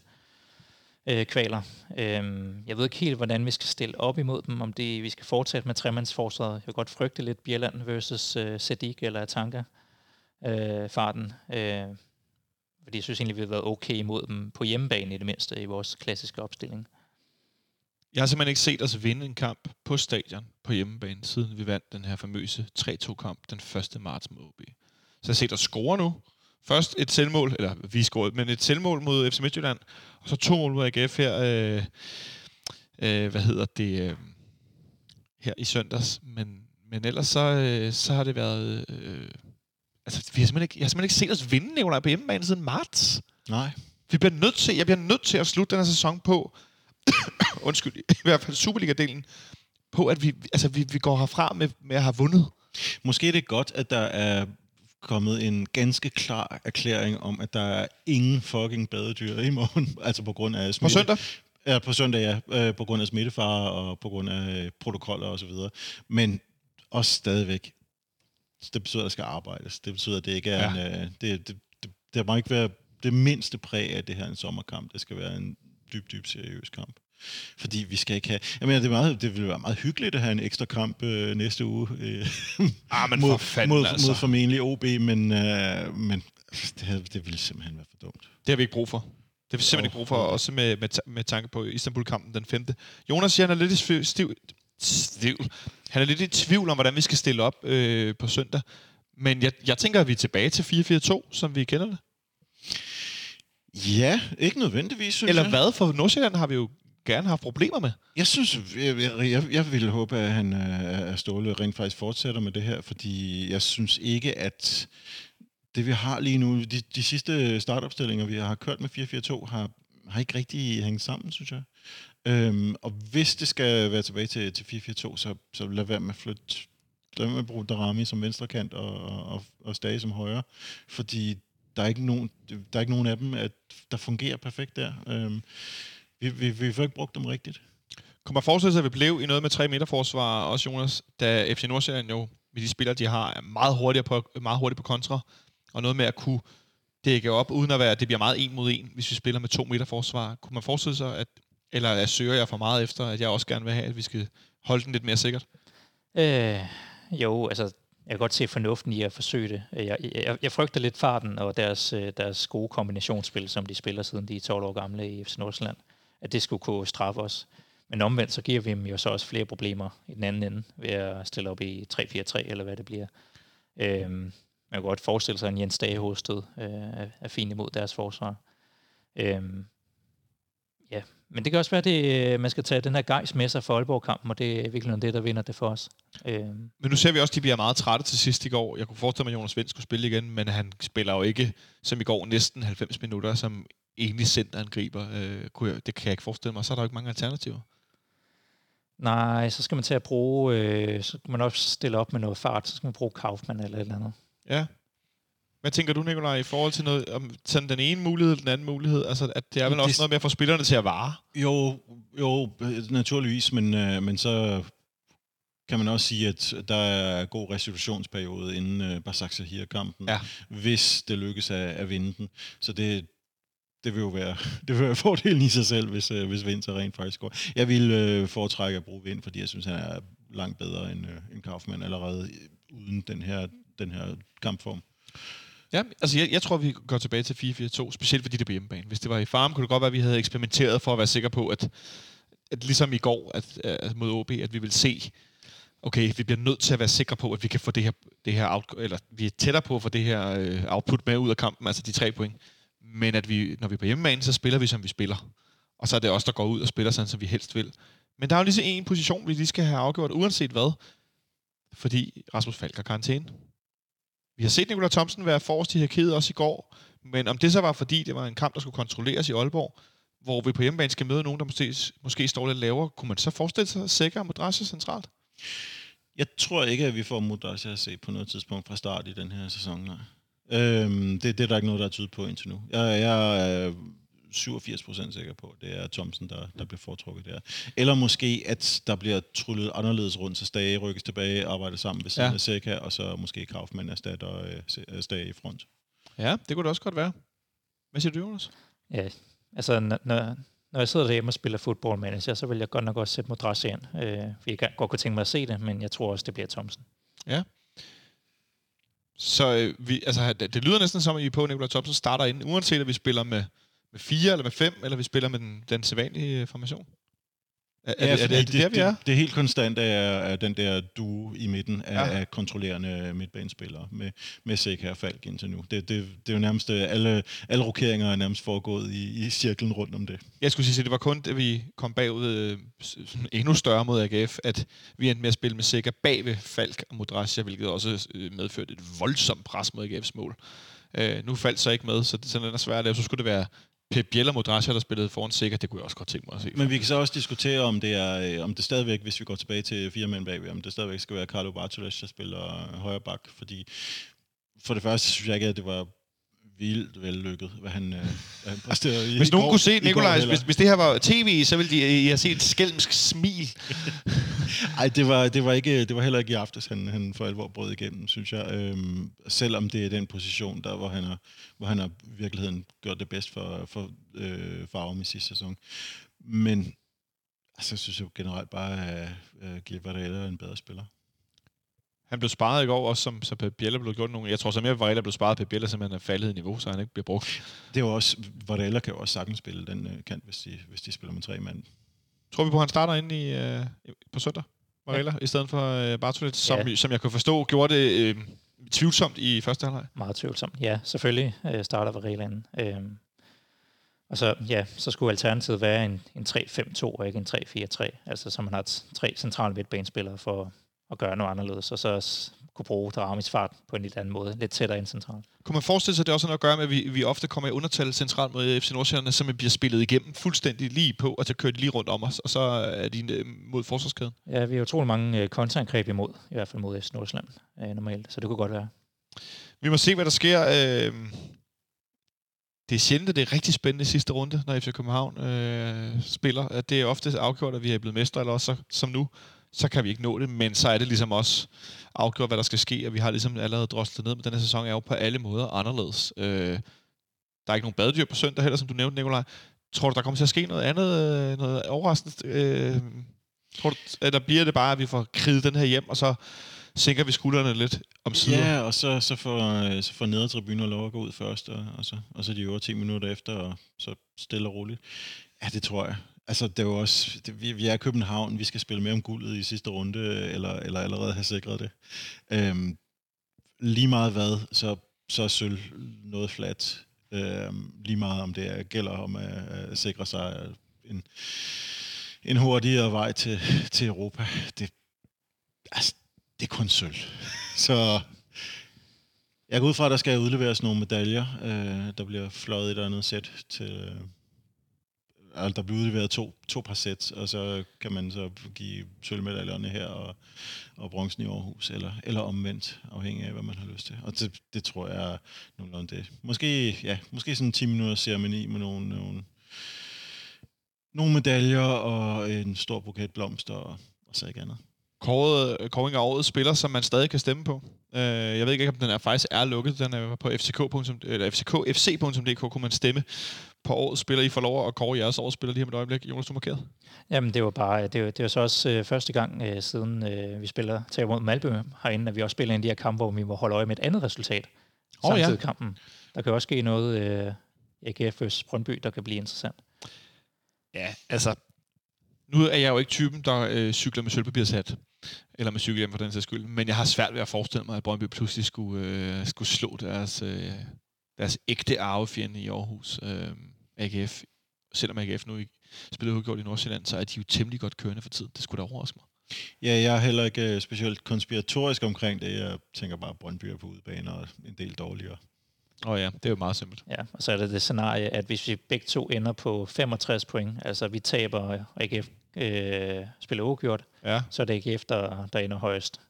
øh, kvaler. Øh, jeg ved ikke helt, hvordan vi skal stille op imod dem, om det, vi skal fortsætte med tremandsforsvaret. Jeg vil godt frygte lidt Bjelland versus øh, Sadik eller Atanka øh, farten. Øh, fordi jeg synes egentlig, vi har været okay imod dem på hjemmebane i det mindste i vores klassiske opstilling. Jeg har simpelthen ikke set os vinde en kamp på stadion på hjemmebane, siden vi vandt den her famøse 3-2-kamp den 1. marts mod OB. Så jeg har set os score nu. Først et selvmål, eller vi scorede, men et selvmål mod FC Midtjylland, og så to mål mod AGF her, øh, øh, hvad hedder det, øh, her i søndags. Men, men ellers så, øh, så har det været, øh, altså vi har simpelthen ikke, jeg har simpelthen ikke set os vinde Nicolaj, på hjemmebane siden marts. Nej. Vi bliver nødt til, jeg bliver nødt til at slutte den her sæson på, undskyld, i hvert fald Superliga-delen, på at vi, altså, vi, vi går herfra med, med at have vundet. Måske er det godt, at der er kommet en ganske klar erklæring om, at der er ingen fucking badedyr i morgen, altså på grund af På smitte. søndag, Ja, på søndag, ja. Øh, på grund af smittefare og på grund af protokoller og så videre. Men også stadigvæk, det betyder, at der skal arbejdes. Det betyder, at det ikke er Ja. en... Øh, det, det, det, der må ikke være det mindste præg af, at det her er en sommerkamp. Det skal være en dyb, dyb seriøs kamp. Fordi vi skal ikke have... Jeg mener, det, er meget, det vil være meget hyggeligt at have en ekstra kamp øh, næste uge. Øh, Ah, men mod, for fanden, mod, altså. mod formentlig OB, men, øh, men det, det ville simpelthen være for dumt. det har vi ikke brug for. Det har vi simpelthen ikke brug for, også med, med, med tanke på Istanbul-kampen den 5. Jonas siger, han er lidt stiv, stiv. Han er lidt i tvivl om, hvordan vi skal stille op øh, på søndag. Men jeg, jeg tænker, at vi er tilbage til 4-4-2, som vi kender det. Ja, ikke nødvendigvis, synes Eller jeg. hvad? For Nordsjælland har vi jo gerne haft problemer med. Jeg synes, jeg, jeg, jeg, ville håbe, at han øh, Ståle rent faktisk fortsætter med det her, fordi jeg synes ikke, at det vi har lige nu, de, de sidste startopstillinger, vi har kørt med 4-4-2, har, har ikke rigtig hængt sammen, synes jeg. Øhm, og hvis det skal være tilbage til, til 4-4-2, så, så lad være med at flytte lad være med at bruge Darami som venstrekant og, og, og Stage som højre, fordi der er ikke nogen, der er ikke nogen af dem, at, der fungerer perfekt der. Øhm, vi, vi, vi får ikke brugt dem rigtigt. Kunne man forestille sig, at vi blev i noget med 3 meter forsvar, også Jonas, da FC Nordsjælland jo, med de spillere, de har, er meget hurtigere på, meget hurtigt på kontra, og noget med at kunne dække op, uden at være, at det bliver meget en mod en, hvis vi spiller med 2 meter forsvar. Kunne man forestille sig, at, eller jeg søger jeg for meget efter, at jeg også gerne vil have, at vi skal holde den lidt mere sikkert? Øh, jo, altså, jeg kan godt se fornuften i at forsøge det. Øh, jeg, jeg, jeg frygter lidt farten og deres, øh, deres gode kombinationsspil, som de spiller siden de er 12 år gamle i FC Nordsjælland, at det skulle kunne straffe os. Men omvendt, så giver vi dem jo så også flere problemer i den anden ende, ved at stille op i 3-4-3, eller hvad det bliver. Øhm, man kan godt forestille sig, at en Jens Dage hosted øh, er, er imod deres forsvar. Øhm, ja, men det kan også være, at det, øh, man skal tage den her gejs med sig for Aalborg-kampen, og det er virkelig det, der vinder det for os. Øhm, Men nu ser vi også, at de bliver meget trætte til sidst i går. Jeg kunne forestille mig, at Jonas Vind skulle spille igen, men han spiller jo ikke, som i går, næsten 90 minutter, som egentlig centerangriber. Øh, kunne jeg, det kan jeg ikke forestille mig. Så er der jo ikke mange alternativer. Nej, så skal man til at bruge, øh, så kan man også stille op med noget fart, så skal man bruge Kaufmann eller et eller andet. Ja. Hvad tænker du, Nikolaj, i forhold til noget, om sådan den ene mulighed eller den anden mulighed? Altså, at det er vel Det- også noget med at få spillerne til at vare? Jo, jo, naturligvis, men, øh, men så kan man også sige, at der er god restitutionsperiode inden øh, Basak Sahir-kampen, Ja. hvis det lykkes at, at vinde den. Så det, det vil jo være, det vil være fordelen i sig selv, hvis, øh, hvis Vind så rent faktisk går. Jeg vil øh, foretrække at bruge Vind, fordi jeg synes, han er langt bedre end, øh, end Kaufmann allerede øh, uden den her, den her kampform. Ja, altså jeg, jeg tror, vi går tilbage til 4-4-2, specielt fordi det på hjemmebane. Hvis det var i farm, kunne det godt være, at vi havde eksperimenteret for at være sikre på, at, at ligesom i går at, at mod OB, at vi vil se, okay, vi bliver nødt til at være sikre på, at vi kan få det her, det her out, eller vi er tættere på at få det her øh, output med ud af kampen, altså de tre point. Men at vi, når vi er på hjemmebane, så spiller vi, som vi spiller. Og så er det os, der går ud og spiller sådan, som vi helst vil. Men der er jo lige så en position, vi lige skal have afgjort, uanset hvad. Fordi Rasmus Falk har karantæne. Vi har set Nikolaj Thomsen være forrest i hierarkiet også i går, men om det så var fordi, det var en kamp, der skulle kontrolleres i Aalborg, hvor vi på hjemmebane skal møde nogen, der måske, måske står lidt lavere, kunne man så forestille sig sikker Madrasja centralt? Jeg tror ikke, at vi får Modacia at se på noget tidspunkt fra start i den her sæson. Nej. Øhm, det, det er der ikke noget, der er tydet på indtil nu. Jeg, jeg øh, 87% sikker på, at det er Thomsen, der, der bliver foretrukket der. Eller måske, at der bliver trullet anderledes rundt, så Stage rykkes tilbage, arbejder sammen ved siden Ja. af Seca, og så måske Kaufmann erstatter øh, Stage i front. Ja, det kunne det også godt være. Hvad siger du, Jonas? Ja, altså når, når, jeg sidder derhjemme og spiller football manager, så vil jeg godt nok også sætte Modrasja ind. Øh, for jeg kan godt kunne tænke mig at se det, men jeg tror også, det bliver Thomsen. Så øh, vi, altså, det, det lyder næsten som, at I er på, at Nikolaj Thomsen starter ind, uanset at vi spiller med, med fire eller med fem, eller vi spiller med den, den sædvanlige øh, formation. Er, er, det, er, det, er det, der, vi er? Det, det helt konstante er, er den der duo i midten af, Ja. ja. af kontrollerende midtbanespillere med, med Seca og Falk indtil nu. Det, det, det er jo nærmest, øh, alle, alle rokeringer er nærmest foregået i, i cirklen rundt om det. Jeg skulle sige, at det var kun, da vi kom bagud øh, sådan endnu større mod AGF, at vi endte med at spille med Sikker bag ved Falk og Modrasja, hvilket også øh, medførte et voldsomt pres mod AGF's mål. Øh, nu faldt så ikke med, så det sådan er svært at lave. Så skulle det være Pep Biel og der spillede foran Sikker. Det kunne jeg også godt tænke mig at se. Men vi kan så også diskutere, om det er, øh, om det stadigvæk, hvis vi går tilbage til fire mænd bagved, om det stadigvæk skal være Carlo Bartolas, der spiller højre bak, fordi for det første synes jeg ikke, at det var vildt vellykket, hvad han, øh, han præsterede i Hvis nogen går- kunne se Nikolaj, hvis, hvis det her var tv, så ville de, I have set et skælmsk smil. Ej, det var, det, var ikke, det var heller ikke i aftes, han, han for alvor brød igennem, synes jeg. Øhm, selvom det er den position, der hvor han har, hvor han har virkeligheden gjort det bedst for, for øh, Farum i sidste sæson. Men altså, jeg synes jo generelt bare, at uh, Gilbert er en bedre spiller. Han blev sparet i går, også som så Pep blev gjort nogle. Jeg tror så mere, at Varela blev sparet, Pep Biel simpelthen er faldet i niveau, så han ikke bliver brugt. Det er jo også, Varela kan jo også sagtens spille den øh, kant, hvis de, hvis de spiller med tre mand. Tror vi på, at han starter inde i, øh, på søndag, Varela, ja. i stedet for øh, Bartolet, som, Ja. som jeg kan forstå, gjorde det øh, tvivlsomt i første halvleg. Meget tvivlsomt. Ja, selvfølgelig øh, starter Varela inden. Øhm, og så, ja, så skulle alternativet være en, en 3-5-2 og ikke en 3-4-3. Altså, så man har tre centrale midtbanespillere for at gøre noget anderledes, og så s- kunne bruge Daramis fart på en lidt anden måde, lidt tættere ind centralt. Kunne man forestille sig, at det også har noget at gøre med, at vi, vi ofte kommer i undertal centralt mod FC Nordsjælland, som bliver spillet igennem fuldstændig lige på, og så kører de lige rundt om os, og så er de øh, mod forsvarskæden. Ja, vi har utrolig mange øh, kontraangreb imod, i hvert fald mod FC Nordsjælland øh, normalt, så det kunne godt være. Vi må se, hvad der sker. Øh, det er sjældent, at det er rigtig spændende sidste runde, når FC København øh, spiller. Det er ofte afgjort, at vi er blevet mestre, eller også så, som nu, så kan vi ikke nå det. Men så er det ligesom også afgjort, hvad der skal ske, og vi har ligesom allerede droslet ned, men den her sæson er jo på alle måder anderledes. Øh, der er ikke nogen badedyr på søndag heller, som du nævnte, Nikolaj. Tror du, der kommer til at ske noget andet, øh, noget overraskende? Øh, tror du, eller der bliver det bare, at vi får kriget den her hjem, og så sænker vi skuldrene lidt om siden? Ja, og så, så får, øh, så får nedertribuner lov at gå ud først, og, og, så, og så de øvrige 10 minutter efter, og så stille og roligt. Ja, det tror jeg. Altså, det er jo også, det, vi, vi er i København, vi skal spille med om guldet i sidste runde, eller, eller allerede have sikret det. Øhm, lige meget hvad, så, så er sølv noget flat. Øhm, lige meget om det er, gælder om øh, øh, at, at sikre sig en, en hurtigere vej til, til Europa. Det, altså, det er kun sølv. Så jeg går ud fra, at der skal udleveres nogle medaljer. Øh, der bliver fløjet et eller andet sæt til, altså, der bliver udleveret to, to par sæt, og så kan man så give sølvmedaljerne her og, og bronzen i Aarhus, eller, eller omvendt, afhængig af, hvad man har lyst til. Og det, det tror jeg er nogenlunde det. Måske, ja, måske sådan en 10 minutter ceremoni med nogle, nogle, nogle medaljer og en stor buket blomster, og, og så ikke andet kåret, kåring af årets spiller, som man stadig kan stemme på. Uh, jeg ved ikke, om den er faktisk er lukket. Den er på fck. Eller fckfc.dk kunne man stemme på årets spiller. I får lov at kåre jeres årets spiller lige om et øjeblik. Jonas, du markeret. Jamen, det var bare, det var, det var så også øh, første gang øh, siden øh, vi spiller til mod Malbø herinde, at vi også spiller en af de her kampe, hvor vi må holde øje med et andet resultat. Oh, samtidig ja. kampen. Der kan også ske noget øh, AGF vs. Brøndby, der kan blive interessant. Ja, altså, nu er jeg jo ikke typen, der øh, cykler med sølvpapirshat eller med cykelhjem for den sags skyld. Men jeg har svært ved at forestille mig, at Brøndby pludselig skulle, øh, skulle slå deres, øh, deres ægte arvefjende i Aarhus, øh, AGF. Selvom AGF nu ikke spiller udgjort i Nordsjælland, så er de jo temmelig godt kørende for tiden. Det skulle da overraske mig. Ja, jeg er heller ikke øh, specielt konspiratorisk omkring det. Jeg tænker bare, at Brøndby er på udebane og en del dårligere. Åh oh ja, det er jo meget simpelt. Ja, og så er det det scenarie, at hvis vi begge to ender på 65 point, altså vi taber AGF øh, spiller uafgjort, ja. så er det ikke efter, der ender højst.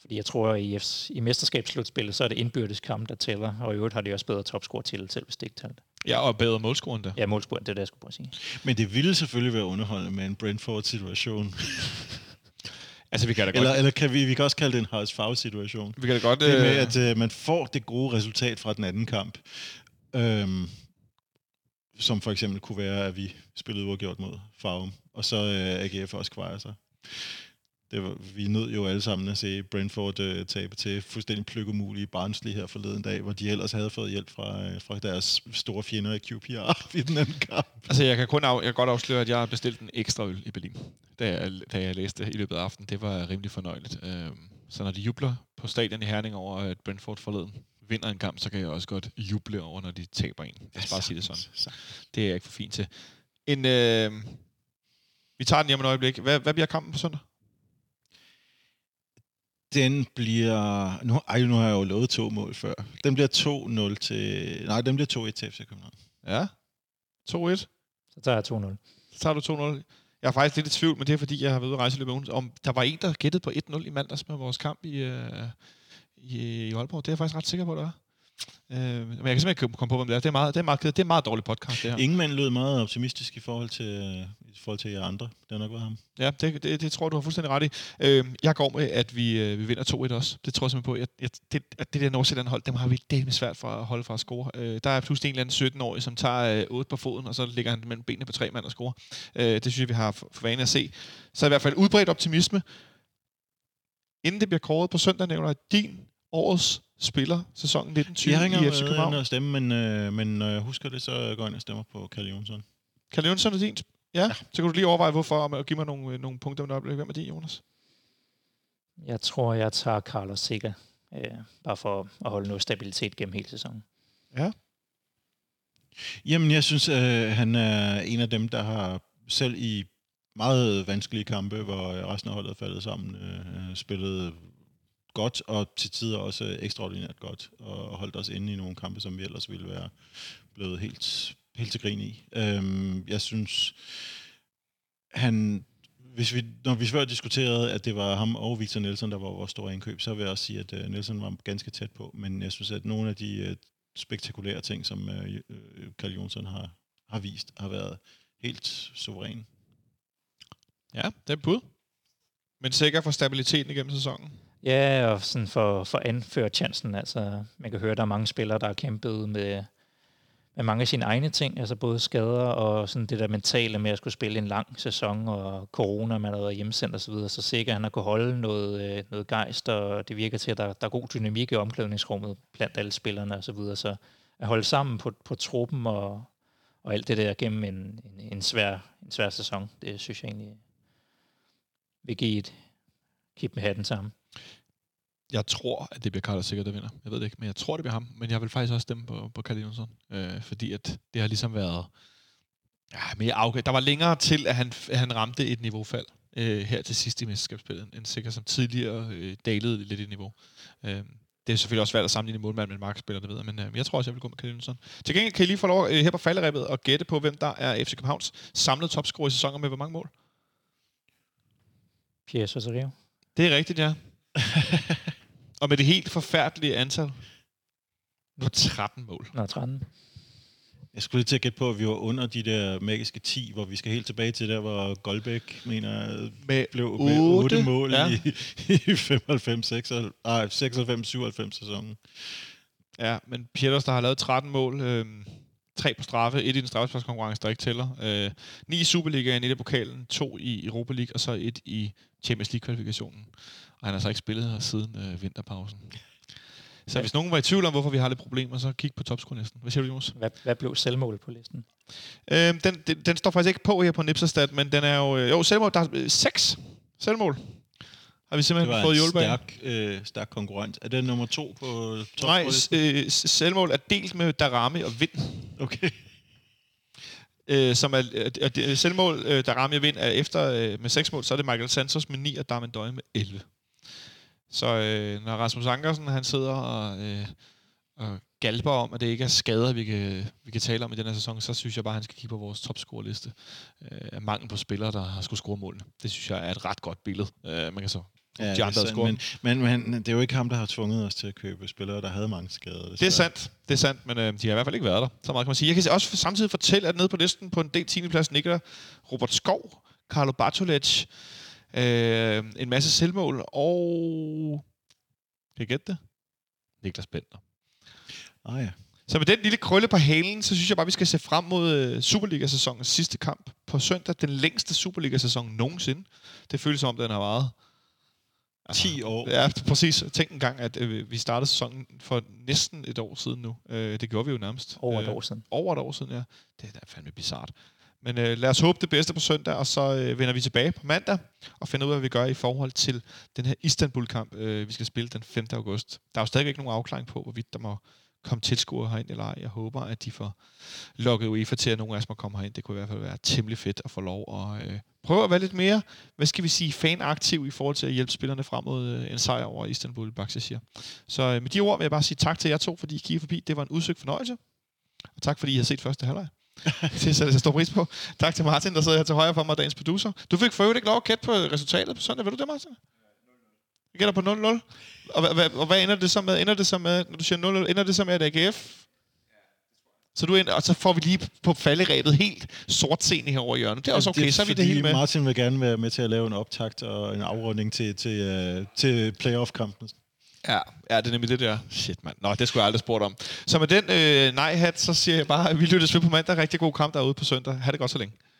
Fordi jeg tror, at i, i mesterskabsslutspillet, så er det indbyrdes kamp, der tæller, og i øvrigt har de også bedre topscore til, selv hvis det ikke talt. Ja, og bedre målscore end det. Ja, målscore, det er det, jeg skulle prøve at sige. Men det ville selvfølgelig være underholdende med en Brentford-situation. altså, vi kan da godt... Eller, eller kan vi, vi kan også kalde det en HSV-situation. Vi kan da godt... Det med, øh, at uh, man får det gode resultat fra den anden kamp. Øhm, som for eksempel kunne være, at vi spillede uafgjort mod Farum, og så uh, AGF også kvarer sig. Det var, vi nød jo alle sammen at se Brentford uh, tabe til fuldstændig pløkkemulige Barnsley her forleden dag, hvor de ellers havde fået hjælp fra, uh, fra deres store fjender i QPR i den anden kamp. Altså, jeg kan kun af, jeg kan godt afsløre, at jeg har bestilt en ekstra øl i Berlin, da jeg, da jeg læste i løbet af aftenen. Det var rimelig fornøjeligt. Uh, så når de jubler på stadion i Herning over, at Brentford forleden vinder en kamp, så kan jeg også godt juble over, når de taber en. Jeg skal bare sige det sådan. Det er jeg ikke for fint til. En, øh, vi tager den lige om et øjeblik. Hvad, hvad bliver kampen på søndag? Den bliver... Nu, ej, nu har jeg jo lovet to mål før. Den bliver 2-0 til... Nej, den bliver 2-1 til FC København. Ja. 2-1. Så tager jeg 2-0. Så tager du 2-0. Jeg er faktisk lidt i tvivl, men det er fordi, jeg har været ude at rejse løbet om der var en, der gættede på 1-0 i mandags med vores kamp i, øh, i, i Aalborg. Det er jeg faktisk ret sikker på, det er. Øh, men jeg kan simpelthen ikke komme på, hvem det er. Det er meget, det er meget, det er meget dårligt podcast, det her. Ingen mand lød meget optimistisk i forhold til, i forhold til jer andre. Det har nok været ham. Ja, det, det, det tror du har fuldstændig ret i. Øh, jeg går med, at vi, øh, vi vinder 2-1 også. Det tror jeg simpelthen på. Jeg, jeg, det, at det der Nordsjælland hold, dem har vi det svært for at holde fra at score. Øh, der er pludselig en eller anden 17-årig, som tager øh, 8 på foden, og så ligger han mellem benene på tre mand og score. Øh, det synes jeg, vi har for, for vane at se. Så i hvert fald udbredt optimisme. Inden det bliver kåret på søndag, nævner din årets spiller sæsonen 1920 jeg i FC København. Jeg stemme, men, øh, men når jeg husker det, så går jeg ind og stemmer på Kalle Jonsson. Kalle Jonsson er din? Ja, ja, så kan du lige overveje, hvorfor, og give mig nogle, nogle punkter om et øjeblik. Hvem er din, Jonas? Jeg tror, jeg tager Carlos Sikker, øh, bare for at holde noget stabilitet gennem hele sæsonen. Ja. Jamen, jeg synes, øh, han er en af dem, der har selv i meget vanskelige kampe, hvor resten af holdet er faldet sammen, øh, spillet godt, og til tider også ekstraordinært godt, og holdt os inde i nogle kampe, som vi ellers ville være blevet helt, helt til grin i. Øhm, jeg synes, han, hvis vi, når vi før diskuterede, at det var ham og Victor Nielsen, der var vores store indkøb, så vil jeg også sige, at øh, uh, Nielsen var ganske tæt på, men jeg synes, at nogle af de uh, spektakulære ting, som uh, Carl Jonsson har, har vist, har været helt suveræn. Ja, det er bud. Men sikker for stabiliteten igennem sæsonen? Ja, og sådan for, for anført chancen. Altså, man kan høre, at der er mange spillere, der har kæmpet med, med mange af sine egne ting, altså både skader og sådan det der mentale med at skulle spille en lang sæson, og corona, man har været hjemsendt osv., så, så sikkert han har kunne holde noget, øh, noget gejst, og det virker til, at der, der er god dynamik i omklædningsrummet blandt alle spillerne osv., så, videre. så at holde sammen på, på truppen og, og alt det der gennem en, en, en, svær, en svær sæson, det synes jeg egentlig vil give et kip med hatten sammen. Jeg tror, at det bliver Carlos Sikker, der vinder. Jeg ved det ikke, men jeg tror, det bliver ham. Men jeg vil faktisk også stemme på, på Carl Jonsson, øh, fordi at det har ligesom været ja, mere afgørende. Der var længere til, at han, han ramte et niveaufald øh, her til sidst i mesterskabsspillet, end Sikker, som tidligere øh, dalede lidt i niveau. Øh, det er selvfølgelig også svært at sammenligne målmand med en markspiller, det ved jeg, men øh, jeg tror også, jeg vil gå med Kjell Jønsson. Til gengæld kan I lige få lov øh, her på falderæbet og gætte på, hvem der er FC Københavns samlede topscorer i sæsoner med hvor mange mål. Pierre Sosario. Det er rigtigt, ja. og med det helt forfærdelige antal på 13 mål. Nå, 13. Jeg skulle lige til at gætte på, at vi var under de der magiske 10, hvor vi skal helt tilbage til der, hvor Goldbæk, mener Med blev med 8 otte, mål ja. i, i 95, 96, nej, 96, 97 sæsonen. Ja, men Pieters, der har lavet 13 mål, øh, tre på straffe, et i den straffesparkskonkurrence, der ikke tæller. Øh, ni i Superligaen, et i pokalen, to i Europa League, og så et i Champions League-kvalifikationen. Og han har så ikke spillet her siden øh, vinterpausen. Så Ja. hvis nogen var i tvivl om, hvorfor vi har lidt problemer, så kig på topscorelisten. Hvad siger du, Jonas? Hvad, hvad blev selvmålet på listen? Øh, den, den, den, står faktisk ikke på her på Nipserstat, men den er jo... Øh, jo, selvmål, der er øh, seks selvmål. Har vi Det simpelthen var fået en hjulpet af. stærk, øh, stærk konkurrent. Er det nummer to på Nej, topscorelisten? øh, s- selvmål er delt med Darami og Vind. Okay. øh, som er, er, er, er selvmål, øh, der rammer vind, er efter øh, med 6 mål, så er det Michael Santos med 9, og Darmen Døje med 11. Så øh, når Rasmus Ankersen, han sidder og, øh, og galper om, at det ikke er skader, vi kan, vi kan tale om i den her sæson, så synes jeg bare, at han skal kigge på vores topscore-liste øh, af mangel på spillere, der har skulle score målene. Det synes jeg er et ret godt billede. Øh, man kan så Ja, de det er andre sandt, men, men, men det er jo ikke ham, der har tvunget os til at købe spillere, der havde mange skader. Det er sandt, det er sandt, men øh, de har i hvert fald ikke været der. Så meget kan man sige. Jeg kan også samtidig fortælle, at nede på listen på en del 10. plads ligger Robert Skov, Carlo Bartolec, øh, en masse selvmål, og... Kan I gætte det? Niklas Bentner. Ah ja. Så med den lille krølle på halen, så synes jeg bare, vi skal se frem mod øh, Superliga-sæsonens sidste kamp på søndag. Den længste Superliga-sæson nogensinde. Det føles som om, den har varet 10 år. Ja, præcis. Tænk en gang, at øh, vi startede sæsonen for næsten et år siden nu. Øh, det gjorde vi jo nærmest. Over et øh, år siden. Over et år siden, ja. Det er da fandme bizart. Men øh, lad os håbe det bedste på søndag, og så øh, vender vi tilbage på mandag og finder ud af, hvad vi gør i forhold til den her Istanbul-kamp, øh, vi skal spille den 5. august. Der er jo stadig ikke nogen afklaring på, hvorvidt der må komme tilskuere herind eller ej. Jeg håber, at de får lukket UEFA til, at nogle af os må komme herind. Det kunne i hvert fald være temmelig fedt at få lov at øh, prøve at være lidt mere, hvad skal vi sige, fanaktiv i forhold til at hjælpe spillerne frem mod øh, en sejr over Istanbul, Baksashir. Så øh, med de ord vil jeg bare sige tak til jer to, fordi I kiggede forbi. Det var en udsøgt fornøjelse. Og tak, fordi I har set første halvleg. det sætter jeg stor pris på. Tak til Martin, der sidder her til højre for mig, dagens producer. Du fik for øvrigt ikke lov at gætte på resultatet på søndag. Vil du det, Martin? Vi gætter på 0-0. Og, hvad, og hvad ender det så med? Ender det så med, når du siger 0-0, ender det så med, at AGF så du ender, og så får vi lige på falderæbet helt sort scene herovre i hjørnet. Det er også okay, så er vi det hele med. Martin vil gerne være med til at lave en optakt og en afrunding til, til, uh, til playoff-kampen. Ja, ja, det er nemlig det der. Shit, mand. Nå, det skulle jeg aldrig spurgt om. Så med den øh, nej-hat, så siger jeg bare, at vi lyttes ved på mandag. Rigtig god kamp derude på søndag. Ha' det godt så længe.